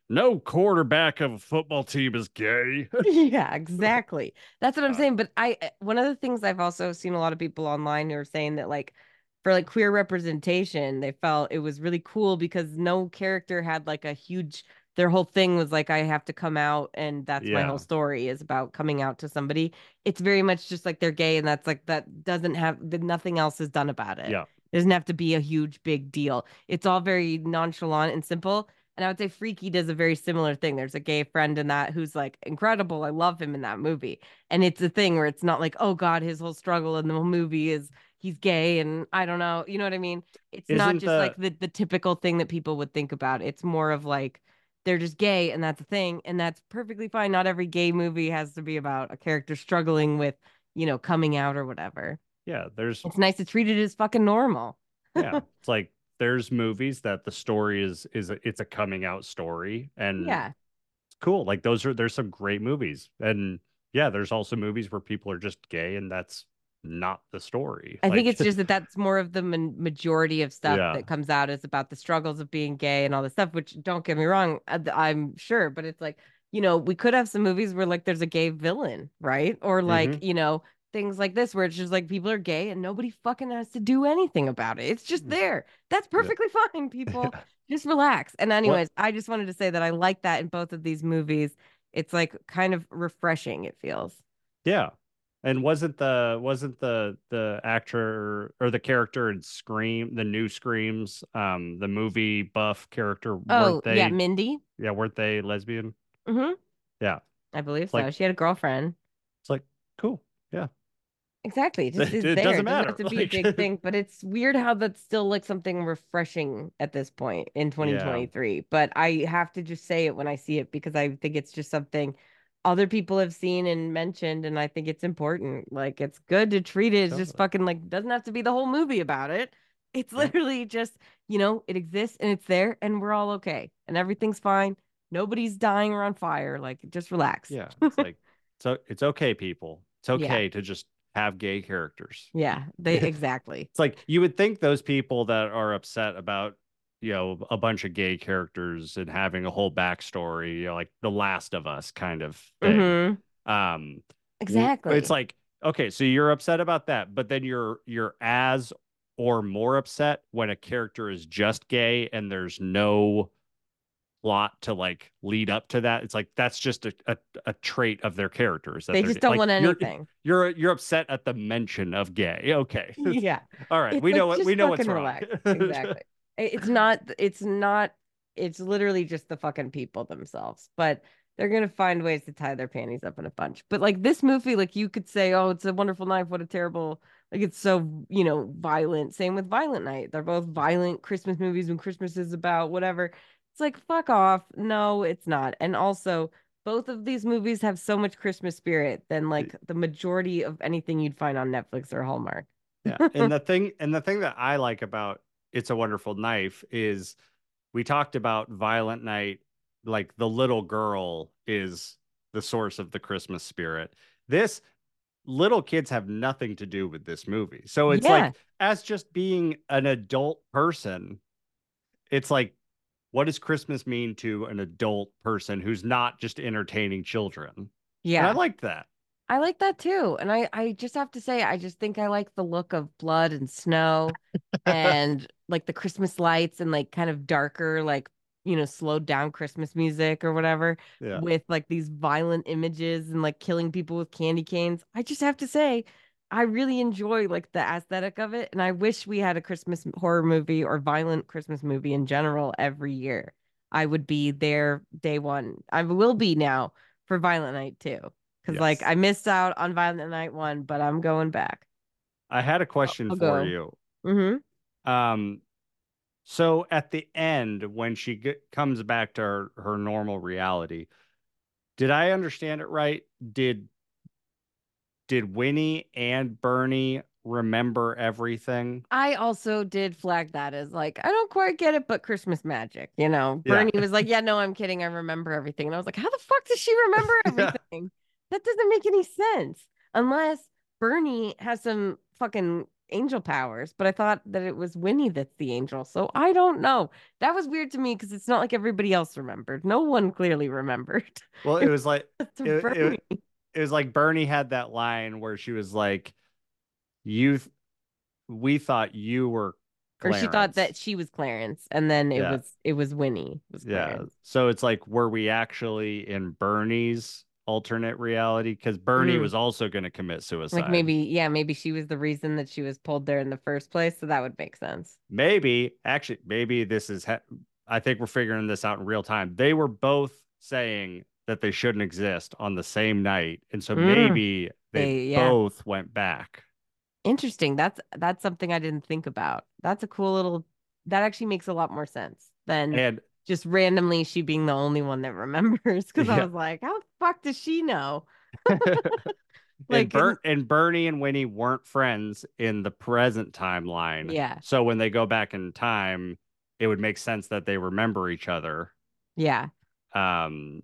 no quarterback of a football team is gay. yeah, exactly. That's what I'm Uh, saying. But I, uh, one of the things I've also seen a lot of people online who are saying that, like, for like queer representation, they felt it was really cool because no character had like a huge, their whole thing was like, I have to come out, and that's my whole story is about coming out to somebody. It's very much just like they're gay, and that's like, that doesn't have, nothing else is done about it. Yeah. It doesn't have to be a huge, big deal. It's all very nonchalant and simple. And I would say Freaky does a very similar thing. There's a gay friend in that who's like incredible. I love him in that movie. And it's a thing where it's not like, oh God, his whole struggle in the movie is he's gay and I don't know. You know what I mean? It's not Isn't just the- like the, the typical thing that people would think about. It's more of like they're just gay and that's a thing. And that's perfectly fine. Not every gay movie has to be about a character struggling with, you know, coming out or whatever. Yeah, there's It's nice to treat it as fucking normal. yeah. It's like there's movies that the story is is a, it's a coming out story and Yeah. it's cool. Like those are there's some great movies. And yeah, there's also movies where people are just gay and that's not the story. I think it's just that that's more of the ma- majority of stuff Yeah. that comes out is about the struggles of being gay and all this stuff, which don't get me wrong, uh, I'm sure, but it's like, you know, we could have some movies where like there's a gay villain, right? Or like, Mm-hmm. you know, things like this where it's just like people are gay and nobody fucking has to do anything about it. It's just Mm. there. That's perfectly fine, people. Just relax. And anyways, I just wanted to say that I like that in both of these movies. It's like kind of refreshing, it feels. Yeah. And wasn't the wasn't the the actor or the character in Scream, the new Screams, um, the movie buff character, Oh, weren't they yeah, Mindy. yeah, weren't they lesbian? hmm Yeah. I believe so. like- she had a girlfriend. It's like cool. Yeah. Exactly. It just It- it there. doesn't It doesn't have matter, to be a big thing, but it's weird how that's still like something refreshing at this point in 2023. But I have to just say it when I see it because I think it's just something other people have seen and mentioned, and I think it's important. Like it's good to treat it as just fucking like doesn't have to be the whole movie about it. It's literally just, you know, it exists and it's there and we're all okay and everything's fine. Nobody's dying or on fire. Like just relax. Yeah. It's like so it's okay, people. It's Yeah. okay to just have gay characters. Yeah, they exactly. It's like you would think those people that are upset about, you know, a bunch of gay characters and having a whole backstory, you know, like The Last of Us kind of thing. Mhm. Um Exactly. It's like, okay, so you're upset about that, but then you're you're as or more upset when a character is just gay and there's no plot to like lead up to that. It's like that's just a a, a trait of their characters. that they just don't Like, want you're- anything. You're you're upset at the mention of gay. Okay. yeah. All right. It's we like, know what we know what's fucking wrong. relax. Exactly. It's not it's not it's literally just the fucking people themselves. But they're gonna find ways to tie their panties up in a bunch. But like this movie, like you could say, Oh, it's a wonderful knife, what a terrible like it's so, you know, violent. Same with Violent Night. They're both violent Christmas movies when Christmas is about whatever. It's like fuck off. No, it's not. And also both of these movies have so much Christmas spirit than like the majority of anything you'd find on Netflix or Hallmark. yeah. And the thing and the thing that I like about It's a Wonderful Knife is we talked about Violent Night, like the little girl is the source of the Christmas spirit. This little kids have nothing to do with this movie. So it's Yeah. like as just being an adult person, it's like what does Christmas mean to an adult person who's not just entertaining children? And Yeah. I like that. I like that too. And I, I just have to say, I just think I like the look of blood and snow and like the Christmas lights and like kind of darker, like you know, slowed down Christmas music or whatever Yeah. with like these violent images and like killing people with candy canes. I just have to say, I really enjoy like the aesthetic of it. And I wish we had a Christmas horror movie or violent Christmas movie in general every year. I would be there day one. I will be now for Violent Night too. Cause like I missed out on Violent Night one, but I'm going back. I had a question I'll for go. you. Mm-hmm. Um, so at the end, when she get, comes back to her, her normal reality, did I understand it right? Did did Winnie and Bernie remember everything? I also did flag that as like, I don't quite get it, but Christmas magic, you know. Yeah. Bernie was like, Yeah, no, I'm kidding. I remember everything. And I was like, How the fuck does she remember Yeah. everything? That doesn't make any sense unless Bernie has some fucking angel powers. But I thought that it was Winnie that's the angel. So I don't know. That was weird to me because it's not like everybody else remembered. No one clearly remembered. Well, it was like It- it- Bernie. It was like Bernie had that line where she was like, "You, th- we thought you were." or she thought that she was Clarence, and then it Yeah. was it was Winnie. Was Yeah. Clarence. So it's like, were we actually in Bernie's alternate reality? Because Bernie Mm. was also going to commit suicide. Like maybe, yeah, maybe she was the reason that she was pulled there in the first place. So that would make sense. maybe, actually, maybe this is. Ha- I think we're figuring this out in real time. They were both saying that they shouldn't exist on the same night, and so Mm. maybe they, They- yeah. both went back. Interesting. That's that's something I didn't think about. That's a cool little. That actually makes a lot more sense than And just randomly she being the only one that remembers. Because I was like, how the fuck does she know? and, Like, Bert, and Bernie and Winnie weren't friends in the present timeline. Yeah. So when they go back in time, it would make sense that they remember each other. Yeah, Um,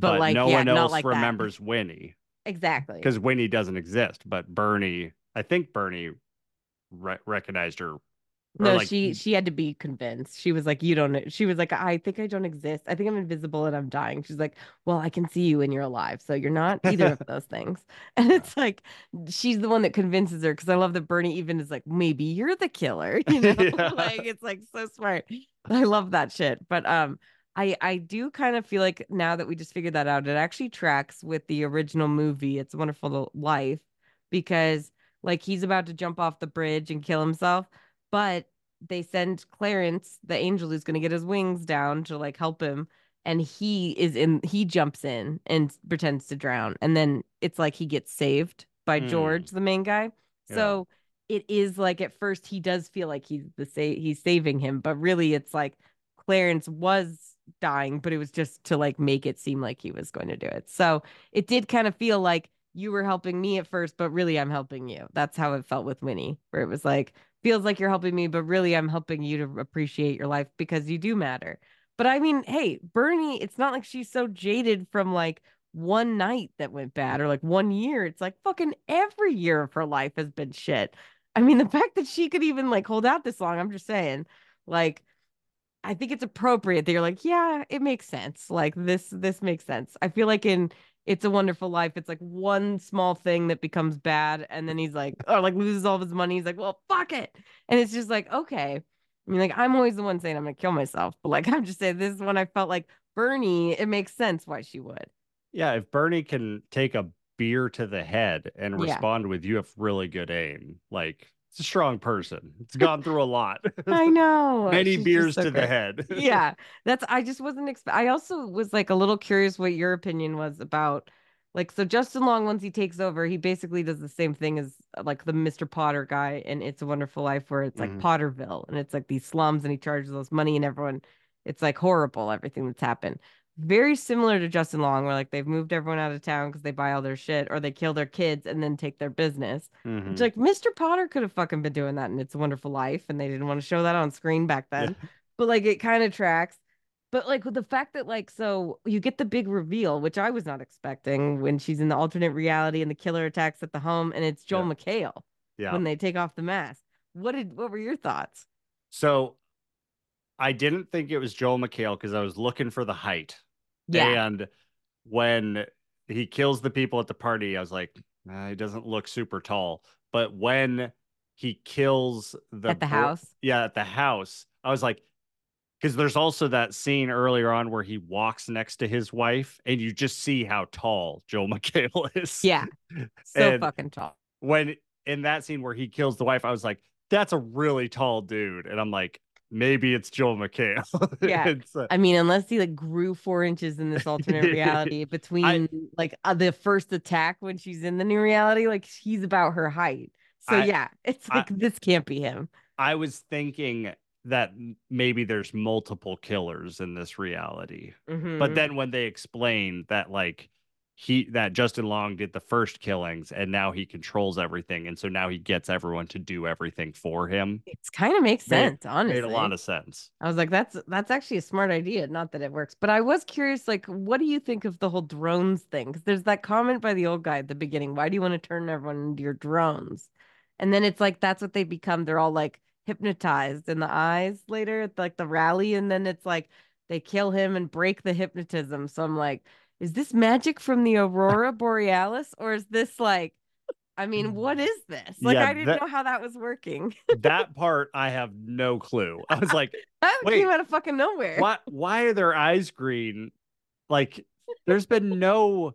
But, but, like, no yeah, one not else like that. remembers Winnie exactly. because Winnie doesn't exist. But Bernie, I think Bernie re- recognized her. No, like, she she had to be convinced. She was like, "You don't." She was like, "I think I don't exist. I think I'm invisible and I'm dying." She's like, "Well, I can see you and you're alive, so you're not either of those things." And it's like she's the one that convinces her because I love that Bernie even is like, "Maybe you're the killer," you know? Yeah. like it's like so smart. I love that shit. But um, I I do kind of feel like now that we just figured that out, it actually tracks with the original movie. It's a Wonderful Life because like he's about to jump off the bridge and kill himself but they send Clarence, the angel who's going to get his wings down to like help him. And he is in, he jumps in and pretends to drown. And then it's like he gets saved by Hmm. George, the main guy. Yeah. So it is like at first he does feel like he's the sa- he's saving him, but really it's like Clarence was dying, but it was just to like make it seem like he was going to do it. So it did kind of feel like you were helping me at first, but really I'm helping you. That's how it felt with Winnie, where it was like, feels like you're helping me, but really I'm helping you to appreciate your life because you do matter. But I mean, hey, Bernie, it's not like she's so jaded from like one night that went bad or like one year. It's like fucking every year of her life has been shit. I mean, the fact that she could even like hold out this long, I'm just saying, like, I think it's appropriate that you're like, yeah, it makes sense. Like this, this makes sense. I feel like in It's a Wonderful Life, it's like one small thing that becomes bad, and then he's like, or like loses all of his money. He's like, well, fuck it, and it's just like, okay. I mean, like I'm always the one saying I'm gonna kill myself, but like I'm just saying this is when I felt like Bernie, it makes sense why she would. Yeah, if Bernie can take a beer to the head and Yeah. respond with "You have really good aim," like it's a strong person. It's gone through a lot. I know. Many she's beers so to the head. yeah that's i just wasn't expect i also was like a little curious what your opinion was about like so justin long once he takes over he basically does the same thing as uh, like the mr potter guy in it's a wonderful life where it's like Mhm. potterville and it's like these slums and he charges those money and everyone it's like horrible everything that's happened very similar to justin long where like they've moved everyone out of town because they buy all their shit or they kill their kids and then take their business Mhm. it's like Mr. Potter could have fucking been doing that in It's a Wonderful Life, and they didn't want to show that on screen back then. But like it kind of tracks. But like with the fact that like so you get the big reveal, which I was not expecting when she's in the alternate reality and the killer attacks at the home, and it's Joel Yeah. McHale yeah. when they take off the mask. What did what were your thoughts? So I didn't think it was Joel McHale because I was looking for the height. Yeah. And when he kills the people at the party, I was like, "Nah, he doesn't look super tall. But when he kills the At the house. yeah, at the house, I was like, because there's also that scene earlier on where he walks next to his wife, and you just see how tall Joel McHale is. Yeah. So fucking tall. When in that scene where he kills the wife, I was like, "That's a really tall dude," and I'm like, maybe it's Joel McHale. Yeah. Uh, I mean, unless he like grew four inches in this alternate reality between like uh, the first attack when she's in the new reality, like he's about her height. So I- yeah, it's I- like this can't be him. I was thinking that maybe there's multiple killers in this reality. But Mhm. then when they explained that like he that Justin Long did the first killings and now he controls everything and so now he gets everyone to do everything for him. it's kind of makes Made- sense, honestly. Made a lot of sense. I was like, that's that's actually a smart idea. Not that it works, but I was curious, like, what do you think of the whole drones thing? Because there's that comment by the old guy at the beginning. Why do you want to turn everyone into your drones? And then it's like that's what they become. They're all like hypnotized in the eyes later at like the rally, and then it's like they kill him and break the hypnotism. So I'm like, is this magic from the aurora borealis, or is this like? I mean, mm. what is this? Like, Yeah, I didn't that- know how that was working. that part I have no clue. I was like, that Wait, came out of fucking nowhere. why why are their eyes green? Like there's been no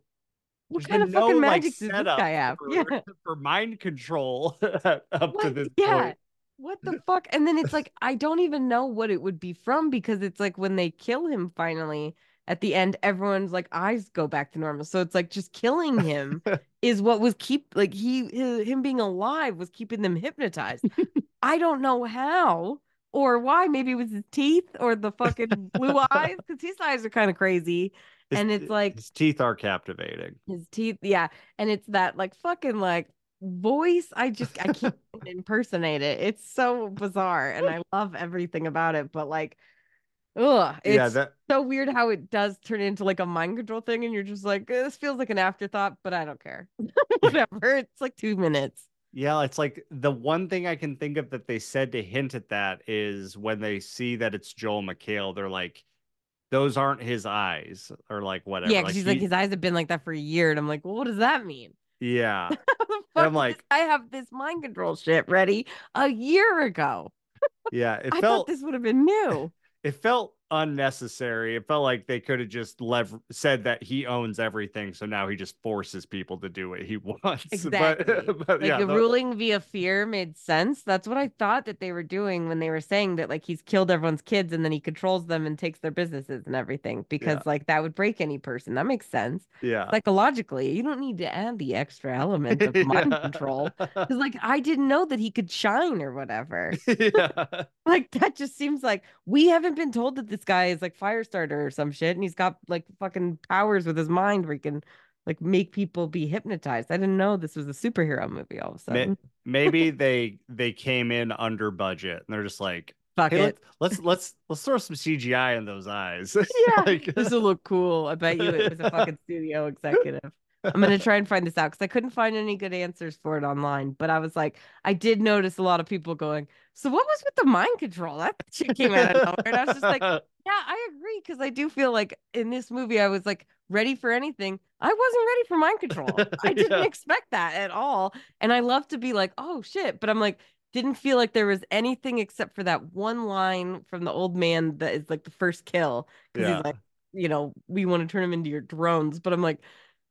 What kind of no fucking like magic does this guy have? for, Yeah. for mind control up to this yeah. point. What the fuck? And then it's like I don't even know what it would be from because it's like when they kill him finally at the end, everyone's like eyes go back to normal. So it's like just killing him is what was keep like he his, him being alive was keeping them hypnotized. I don't know how or why. Maybe it was his teeth or the fucking blue eyes because his eyes are kind of crazy. His- And it's like- his teeth are captivating. his teeth yeah and it's that like fucking like voice i just i can't impersonate it it's so bizarre and i love everything about it but like ugh, it's yeah, that so weird how it does turn into like a mind control thing and you're just like "Eh, this feels like an afterthought but i don't care whatever it's like two minutes Yeah, it's like the one thing I can think of that they said to hint at that is when they see that it's Joel McHale, they're like, those aren't his eyes, or like whatever. yeah because he's like his eyes have been like that for a year and i'm like well what does that mean yeah, I'm like- like i have this mind control shit ready a year ago yeah. It i thought this would have been new it felt unnecessary. It felt like they could have just lev- said that he owns everything, so now he just forces people to do what he wants. Exactly. But, but like yeah, the ruling via fear made sense. That's what I thought that they were doing when they were saying that like he's killed everyone's kids and then he controls them and takes their businesses and everything because Yeah. like that would break any person. That makes sense. yeah. Psychologically, you don't need to add the extra element of mind Yeah. control. Cause like I didn't know that he could shine or whatever. yeah. Like that just seems like we haven't been told that this guy is like Firestarter or some shit and he's got like fucking powers with his mind where he can like make people be hypnotized. I didn't know this was a superhero movie all of a sudden. Maybe they they came in under budget and they're just like, Fuck hey, it. let's, let's let's let's throw some CGI in those eyes. Yeah, Like- this will look cool. I bet you it was a fucking studio executive. I'm gonna try and find this out because I couldn't find any good answers for it online. But I was like, I did notice a lot of people going, "So what was with the mind control?" That shit came out of nowhere, and I was just like, "Yeah, I agree." Because I do feel like in this movie, I was like ready for anything. I wasn't ready for mind control. I didn't Yeah. expect that at all, and I love to be like, "Oh shit," but I'm like. Didn't feel like there was anything except for that one line from the old man that is like the first kill because Yeah. he's like, you know, we want to turn him into your drones. But I'm like,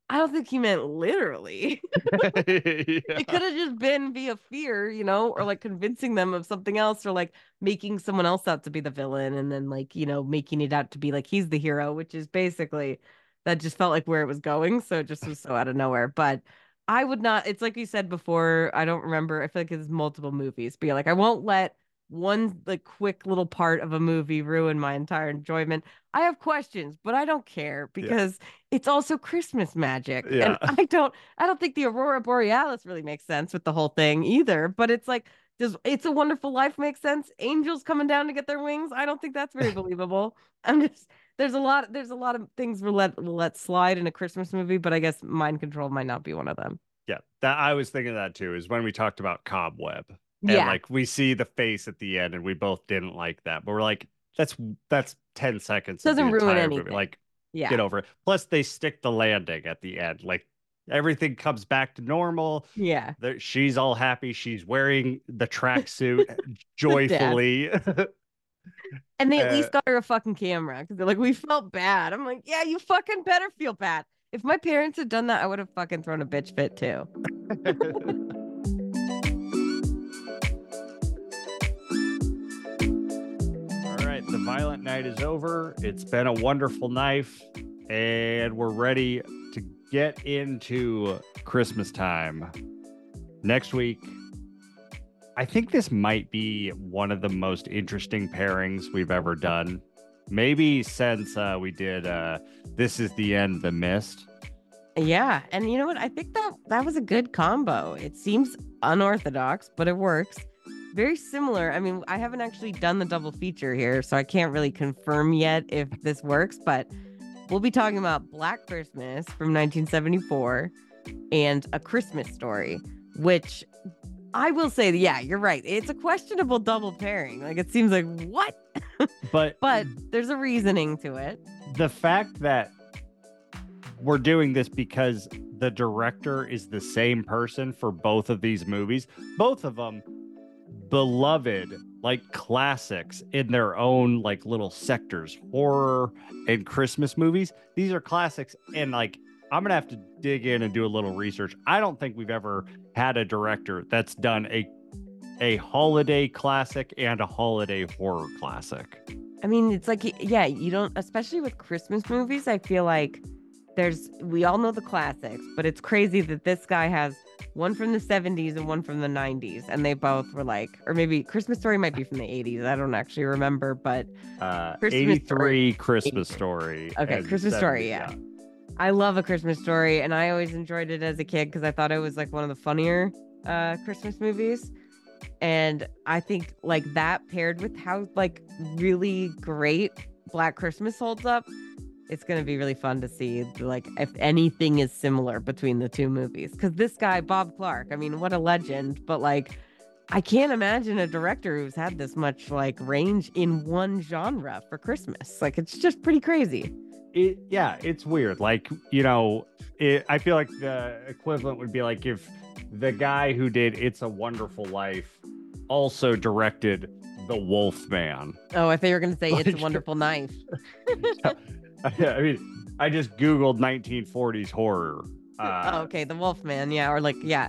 I don't think he meant literally. It could have just been via fear, you know, or like convincing them of something else, or like making someone else out to be the villain, and then like, you know, making it out to be like he's the hero, which is basically that just felt like where it was going. So it just was so out of nowhere. But I would not, it's like you said before, I don't remember. I feel like it's multiple movies, but you're like, I won't let one like quick little part of a movie ruin my entire enjoyment. I have questions, but I don't care because it's also Christmas magic. Yeah. And I don't I don't think the Aurora Borealis really makes sense with the whole thing either. But it's like, does It's a Wonderful Life make sense? Angels coming down to get their wings? I don't think that's very believable. I'm just there's a lot there's a lot of things we'll let we'll let slide in a Christmas movie, but I guess mind control might not be one of them. Yeah, that I was thinking of that too. Is when we talked about Cobweb, and Yeah. like we see the face at the end, and we both didn't like that, but we're like, that's that's ten seconds. of the Doesn't ruin entire movie. Like, yeah. get over it. Plus, they stick the landing at the end. Like everything comes back to normal. yeah. She's all happy. She's wearing the tracksuit joyfully. And they at Uh, least got her a fucking camera because they're like, we felt bad. I'm like, yeah, you fucking better feel bad. If my parents had done that, I would have fucking thrown a bitch fit too. the violent night is over. It's been a wonderful knife, and we're ready to get into Christmas time. Next week, I think this might be one of the most interesting pairings we've ever done. Maybe since uh, we did uh, This Is the End, The Mist. Yeah, and you know what? I think that that was a good combo. It seems unorthodox, but it works. Very similar. I mean, I haven't actually done the double feature here, so I can't really confirm yet if this works, but we'll be talking about Black Christmas from 1974 and A Christmas Story, which I will say, yeah, you're right. It's a questionable double pairing. Like it seems like what? But But there's a reasoning to it. the fact that we're doing this because the director is the same person for both of these movies, both of them beloved like classics in their own like little sectors, horror and Christmas movies. These are classics and like I'm to have to dig in and do a little research. I don't think we've ever had a director that's done a a holiday classic and a holiday horror classic. I mean, it's like, yeah, you don't, especially with Christmas movies, I feel like there's, we all know the classics, but it's crazy that this guy has one from the 70s and one from the 90s. And they both were like, or maybe Christmas Story might be from the 80s. I don't actually remember, but Uh, Christmas 83 Story. Christmas Story. Okay, Christmas Story, 70, yeah. I love A Christmas Story. And I always enjoyed it as a kid because I thought it was like one of the funnier uh, Christmas movies. And I think like that paired with how like really great Black Christmas holds up, it's gonna be really fun to see like if anything is similar between the two movies. Because this guy Bob Clark, I mean, what a legend! But like, I can't imagine a director who's had this much like range in one genre for Christmas. Like, it's just pretty crazy. It, yeah, it's weird. Like, you know, it, I feel like the equivalent would be like if the guy who did It's a Wonderful Life also directed The Wolf Man. Oh, I thought you were gonna say it's a wonderful knife. I mean, I just Googled 1940s horror. Uh, oh, okay, the Wolfman, yeah, or like, yeah,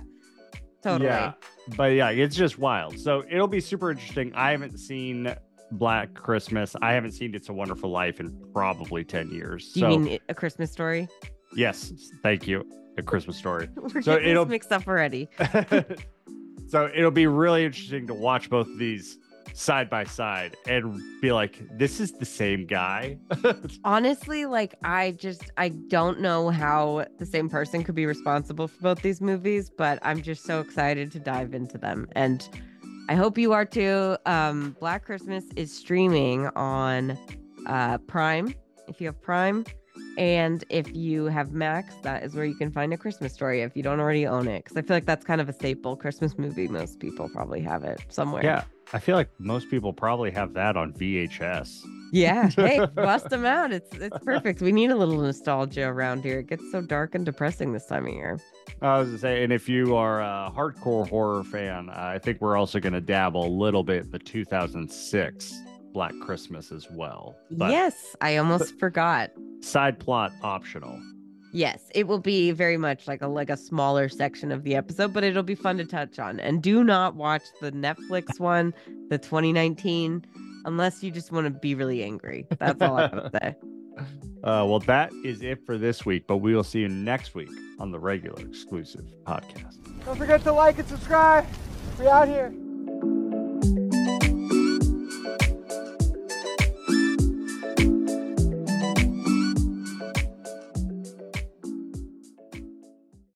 totally. Yeah, but yeah, it's just wild. So it'll be super interesting. I haven't seen Black Christmas. I haven't seen It's a Wonderful Life in probably 10 years. Do so you mean a Christmas story? yes, thank you. A Christmas story. We're So getting it'll- mixed up already. so it'll be really interesting to watch both of these side by side and be like, this is the same guy. Honestly, like I just I don't know how the same person could be responsible for both these movies, but I'm just so excited to dive into them. And I hope you are too. Um Black Christmas is streaming on uh Prime if you have Prime. And if you have Max, that is where you can find a Christmas story if you don't already own it. Because I feel like that's kind of a staple Christmas movie. Most people probably have it somewhere. yeah, I feel like most people probably have that on VHS. Yeah. Hey, bust them out. It's it's perfect. We need a little nostalgia around here. It gets so dark and depressing this time of year. I was gonna say, and if you are a hardcore horror fan, uh, I think we're also going to dabble a little bit the 2006 Black Christmas as well. But yes, I almost forgot. side plot optional. Yes, it will be very much like a like a smaller section of the episode, but it'll be fun to touch on. And do not watch the Netflix one, the 2019, unless you just want to be really angry. That's all I gotta say. Uh, well, that is it for this week, but we will see you next week on the regular exclusive podcast. Don't forget to like and subscribe. We out here.